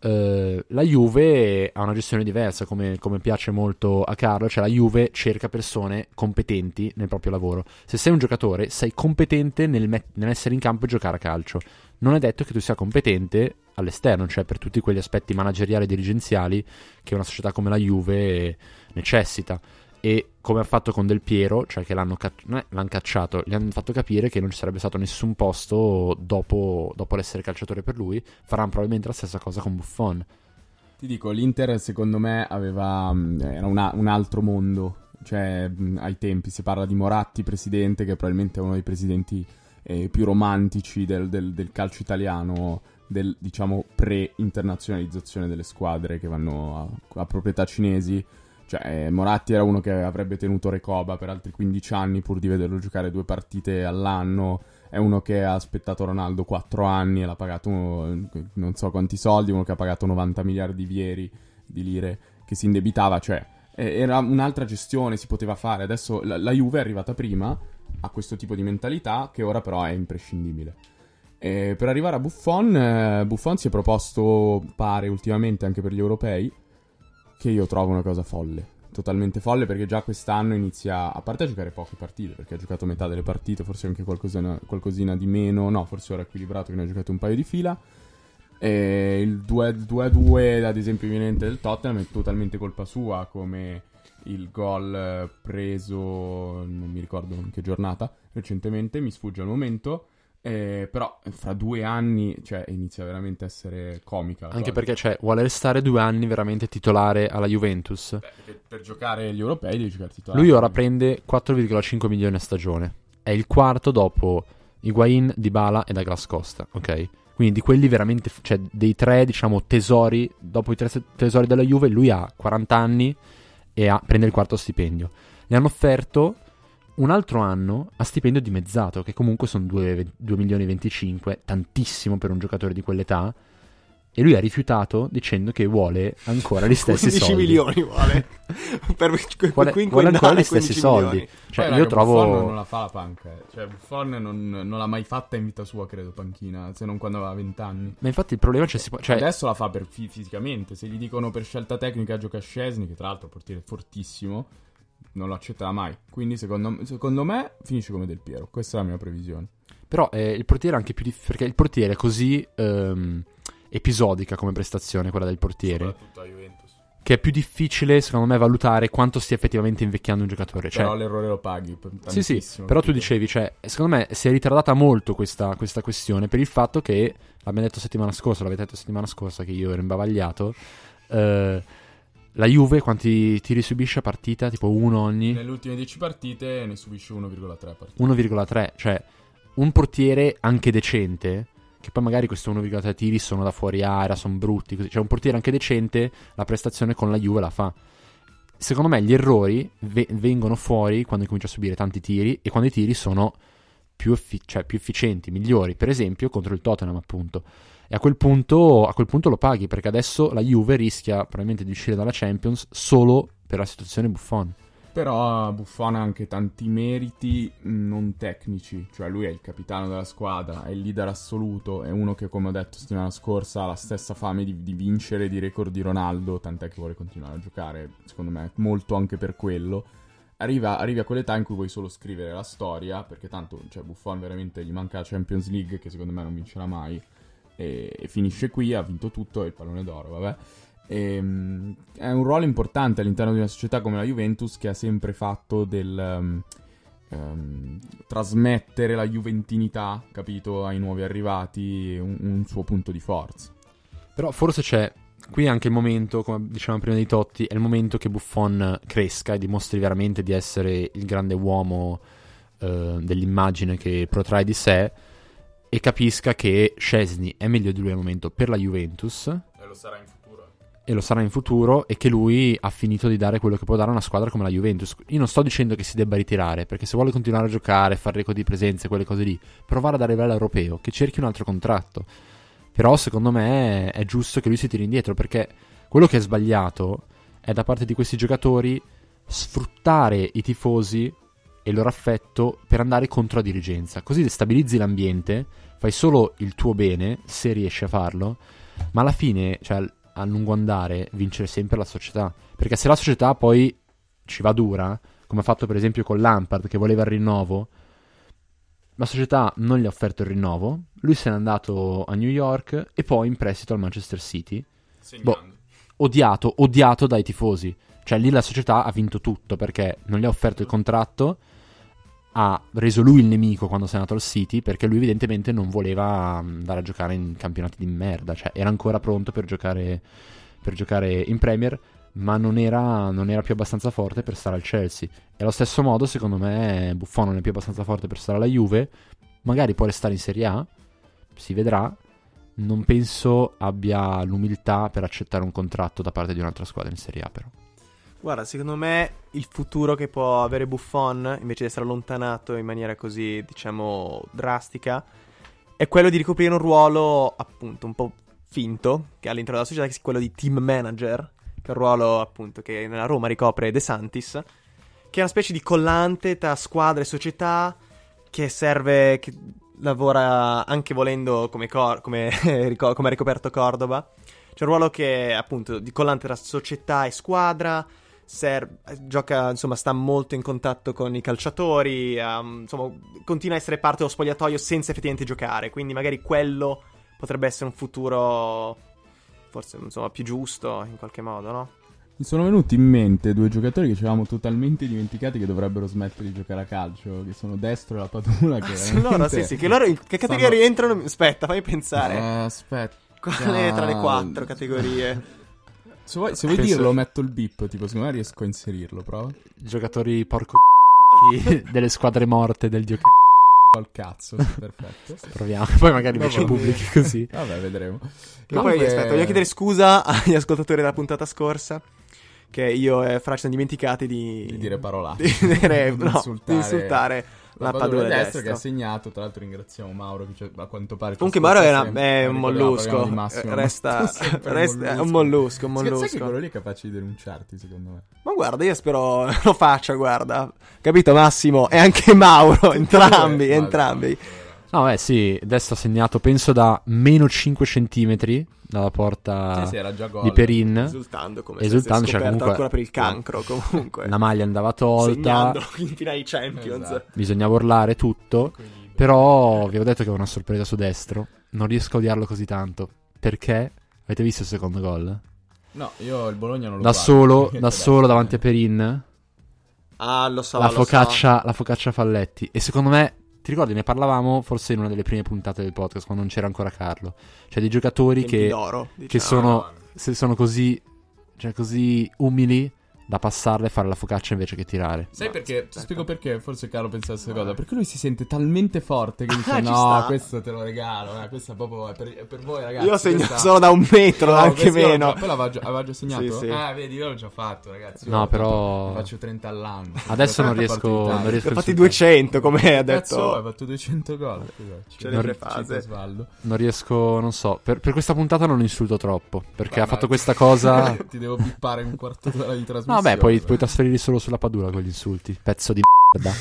A: Uh, la Juve ha una gestione diversa, come, come, piace molto a Carlo, cioè la Juve cerca persone competenti nel proprio lavoro. Se sei un giocatore, sei competente nel met- nell'essere in campo e giocare a calcio. Non è detto che tu sia competente all'esterno, cioè per tutti quegli aspetti manageriali e dirigenziali che una società come la Juve necessita. E come ha fatto con Del Piero, cioè che l'hanno, ca- l'hanno cacciato, gli hanno fatto capire che non ci sarebbe stato nessun posto dopo, dopo l'essere calciatore per lui, faranno probabilmente la stessa cosa con Buffon.
B: Ti dico, l'Inter secondo me aveva, mm, era una, un altro mondo, cioè mm, ai tempi si parla di Moratti presidente, che probabilmente è uno dei presidenti eh, più romantici del, del, del calcio italiano, del diciamo pre-internazionalizzazione delle squadre che vanno a, a proprietà cinesi. Cioè, eh, Moratti era uno che avrebbe tenuto Recoba per altri 15 anni pur di vederlo giocare due partite all'anno. È uno che ha aspettato Ronaldo 4 anni e l'ha pagato non so quanti soldi, uno che ha pagato 90 miliardi di ieri di lire, che si indebitava. Cioè, era un'altra gestione, si poteva fare. Adesso la, la Juve è arrivata prima, ha questo tipo di mentalità, che ora però è imprescindibile. E per arrivare a Buffon, eh, Buffon si è proposto, pare ultimamente anche per gli europei, che io trovo una cosa folle. Totalmente folle perché già quest'anno inizia, a parte a giocare poche partite, perché ha giocato metà delle partite, forse anche qualcosina, qualcosina di meno, no, forse ora equilibrato che ne ha giocato un paio di fila. E il 2-2, ad esempio, imminente del Tottenham è totalmente colpa sua, come il gol preso, non mi ricordo in che giornata, recentemente, mi sfugge al momento eh, però fra due anni cioè, inizia veramente a essere comica.
A: Anche
B: cosa.
A: perché cioè, vuole restare due anni veramente titolare alla Juventus.
B: Beh, per, giocare gli europei devi giocare titolare.
A: Lui ora prende 4,5 milioni a stagione. È il quarto dopo Higuain, Dybala e Douglas Costa, ok? Quindi di quelli veramente, cioè dei tre, diciamo, tesori, dopo i tre tesori della Juve, lui ha 40 anni e ha, prende il quarto stipendio. Gli hanno offerto un altro anno a stipendio dimezzato, che comunque sono 2, 2 milioni e 25, tantissimo per un giocatore di quell'età. E lui ha rifiutato dicendo che vuole ancora gli stessi
C: 15
A: soldi.
C: milioni vuole. per
A: vuole, vuole ancora gli stessi soldi. Cioè,
B: Poi,
A: io
B: raga,
A: trovo.
B: Buffon non la fa la panca. eh. Cioè, Buffon non, non l'ha mai fatta in vita sua, credo, panchina. Se non quando aveva 20 anni.
A: Ma infatti il problema c'è. Si può, cioè...
B: Adesso la fa per fi- fisicamente. Se gli dicono per scelta tecnica gioca a Scesni, che tra l'altro è un portiere fortissimo non lo accetterà mai. Quindi, secondo, secondo, me, finisce come Del Piero. Questa è la mia previsione.
A: Però eh, il portiere è anche più difficile. Perché il portiere è così ehm, episodica come prestazione, quella del portiere.
B: Soprattutto a Juventus.
A: Che è più difficile, secondo me, valutare quanto stia effettivamente invecchiando un giocatore. Cioè,
B: però l'errore lo paghi.
A: Sì, sì. Però tu dicevi, cioè, secondo me si è ritardata molto questa, questa questione per il fatto che, l'abbiamo detto settimana scorsa, l'avete detto settimana scorsa che io ero imbavagliato. Eh la Juve quanti tiri subisce a partita? Tipo uno ogni?
B: Nelle ultime 10 partite ne subisce 1,3 partite.
A: 1,3, cioè un portiere anche decente, che poi magari questi 1,3 tiri sono da fuori area, sono brutti, così. Cioè un portiere anche decente, la prestazione con la Juve la fa. Secondo me gli errori ve- vengono fuori quando comincia a subire tanti tiri e quando i tiri sono più, effi- cioè, più efficienti, migliori. Per esempio contro il Tottenham appunto e a quel, punto, a quel punto lo paghi, perché adesso la Juve rischia probabilmente di uscire dalla Champions solo per la situazione Buffon.
B: Però Buffon ha anche tanti meriti non tecnici, cioè lui è il capitano della squadra, è il leader assoluto, è uno che come ho detto settimana scorsa ha la stessa fame di, di vincere di record di Ronaldo, tant'è che vuole continuare a giocare, secondo me molto anche per quello. Arriva, arrivi a quell'età in cui vuoi solo scrivere la storia, perché tanto cioè, Buffon veramente gli manca la Champions League, che secondo me non vincerà mai, e, e finisce qui, ha vinto tutto, e il pallone d'oro, vabbè. E, um, è un ruolo importante all'interno di una società come la Juventus che ha sempre fatto del um, um, trasmettere la juventinità, capito, ai nuovi arrivati, un, un, suo punto di forza.
A: Però forse c'è qui anche il momento, come dicevamo prima di Totti, è il momento che Buffon cresca e dimostri veramente di essere il grande uomo uh, dell'immagine che protrae di sé e capisca che Scesni è meglio di lui al momento per la Juventus.
B: E lo sarà in futuro
A: e lo sarà in futuro e che lui ha finito di dare quello che può dare a una squadra come la Juventus. Io non sto dicendo che si debba ritirare, perché se vuole continuare a giocare, fare record di presenze, quelle cose lì, provare a dare livello europeo, che cerchi un altro contratto. Però secondo me è giusto che lui si tiri indietro, perché quello che è sbagliato è da parte di questi giocatori sfruttare i tifosi e il loro affetto per andare contro la dirigenza. Così destabilizzi l'ambiente, fai solo il tuo bene, se riesci a farlo, ma alla fine, cioè a lungo andare vincere sempre la società. Perché se la società poi ci va dura, come ha fatto per esempio con Lampard che voleva il rinnovo, la società non gli ha offerto il rinnovo, lui se n'è andato a New York e poi in prestito al Manchester City. Boh, odiato, odiato dai tifosi. Cioè lì la società ha vinto tutto perché non gli ha offerto il contratto ha reso lui il nemico quando si è andato al City perché lui evidentemente non voleva mm, andare a giocare in campionati di merda, cioè era ancora pronto per giocare, per giocare in Premier, ma non era, non era, più abbastanza forte per stare al Chelsea. E allo stesso modo, secondo me, Buffon non è più abbastanza forte per stare alla Juve, magari può restare in Serie A, si vedrà. Non penso abbia l'umiltà per accettare un contratto da parte di un'altra squadra in Serie A, però.
C: Guarda, secondo me il futuro che può avere Buffon, invece di essere allontanato in maniera così, diciamo, drastica, è quello di ricoprire un ruolo, appunto, un po' finto, che all'interno della società, che è quello di team manager, che è un ruolo, appunto, che nella Roma ricopre De Santis, che è una specie di collante tra squadra e società, che serve, che lavora anche volendo come, cor- come, come ha ricoperto Cordoba. C'è un ruolo che, appunto, di collante tra società e squadra, Ser- gioca, insomma, sta molto in contatto con i calciatori, um, insomma, continua a essere parte dello spogliatoio senza effettivamente giocare, quindi magari quello potrebbe essere un futuro forse, insomma, più giusto in qualche modo, no?
B: Mi sono venuti in mente due giocatori che ci avevamo totalmente dimenticati che dovrebbero smettere di giocare a calcio, che sono Destro e la Padula. Che
C: ah, loro, sì, sì, che loro in che categoria stanno... rientrano? Aspetta, fammi pensare.
B: Eh, aspetta.
C: Qual è tra le quattro categorie?
B: Se vuoi, se vuoi Penso... dirlo, metto il beep. Tipo, secondo me riesco a inserirlo. Prova.
A: Giocatori porco delle squadre morte del dio
B: c***o. al cazzo, perfetto.
A: Proviamo, poi magari invece pubblichi così.
B: Vabbè, vedremo.
C: Che poi aspetta, voglio chiedere scusa agli ascoltatori della puntata scorsa. Che io e Fra ci siamo dimenticati di...
B: di dire parolate.
C: Di, dire, no, insultare. di insultare la padrona destra, destra
B: che ha segnato. Tra l'altro ringraziamo Mauro che a quanto pare
C: Comunque Mauro era, è un mollusco. Resta, resta è un mollusco, un mollusco.
B: Sai che quello lì è capace di denunciarti, secondo me.
C: Ma guarda, io spero lo faccia, guarda. Capito Massimo? E anche Mauro, entrambi, entrambi.
A: No, eh sì, adesso ha segnato penso da meno 5 centimetri dalla porta
B: sì, sì,
A: di Perin.
C: Esultando come
A: Esultando,
C: se
A: cioè, comunque,
C: ancora per il cancro comunque.
A: La maglia andava tolta.
C: Segnando in finale Champions. Esatto.
A: Bisognava urlare tutto. Però vi ho detto che è una sorpresa su destro. Non riesco a odiarlo così tanto. Perché? Avete visto il secondo gol?
B: No, io il Bologna non lo
A: da
B: guardo.
A: Solo, da solo davanti a Perin.
C: Ah, lo so,
A: la
C: lo
A: focaccia,
C: so.
A: La focaccia Falletti. E secondo me ti ricordi, ne parlavamo forse in una delle prime puntate del podcast, quando non c'era ancora Carlo. Cioè, dei giocatori che,
C: d'oro, diciamo.
A: che sono, se sono così, cioè, così umili da passarle e fare la focaccia invece che tirare.
B: Sai perché? Ti spiego perché forse Carlo pensa la stessa cosa. Perché lui si sente talmente forte che dice: No, questo te lo regalo. Eh, questo è proprio è per, è per, voi, ragazzi.
C: Io segno
B: questa...
C: solo da un metro, no, anche meno.
B: Poi l'aveva già, aveva già segnato?
C: Sì, sì.
B: Ah, vedi, io l'ho già fatto, ragazzi. Io
A: no, però.
B: Faccio 30 all'anno.
A: Adesso non riesco. Non riesco
C: fatti 200, come ha detto.
B: Cazzo, hai fatto 200 gol.
C: C'è le fase.
A: Non riesco, non so. Per, per, questa puntata non insulto troppo. Perché Beh, ha fatto questa cosa.
B: Ti devo bippare un quarto d'ora di trasmissione.
A: Vabbè, puoi, puoi trasferirli solo sulla padula con gli insulti. Pezzo di merda.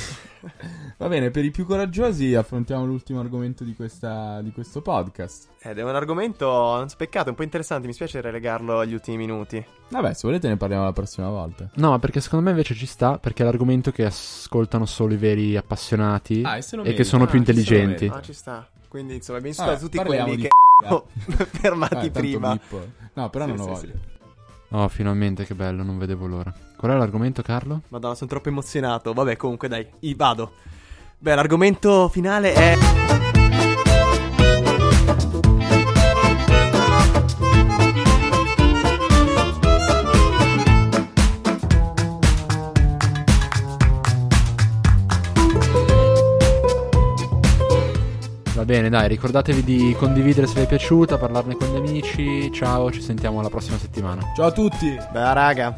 B: Va bene, per i più coraggiosi affrontiamo l'ultimo argomento di, questa, di questo podcast.
C: Ed è un argomento speccato, un po' interessante. Mi spiace relegarlo agli ultimi minuti.
B: Vabbè, se volete ne parliamo la prossima volta.
A: No, ma perché secondo me invece ci sta, perché è l'argomento che ascoltano solo i veri appassionati
B: Ah, e se lo
A: e che sono
B: Ah,
A: più
B: lo
A: intelligenti.
C: Ah, ci sta. Quindi, insomma, ben
B: Vabbè,
C: a tutti quelli che fermati prima.
B: bippo. No, però
C: Sì,
B: non ho
C: sì,
B: voglia.
C: sì.
A: Oh, finalmente, che bello, non vedevo l'ora. Qual è l'argomento, Carlo?
C: Madonna, sono troppo emozionato. Vabbè, comunque, dai, vado. Beh, l'argomento finale è.
A: bene, dai, ricordatevi di condividere se vi è piaciuta, parlarne con gli amici. Ciao, ci sentiamo la prossima settimana.
B: Ciao a tutti.
C: Bella raga.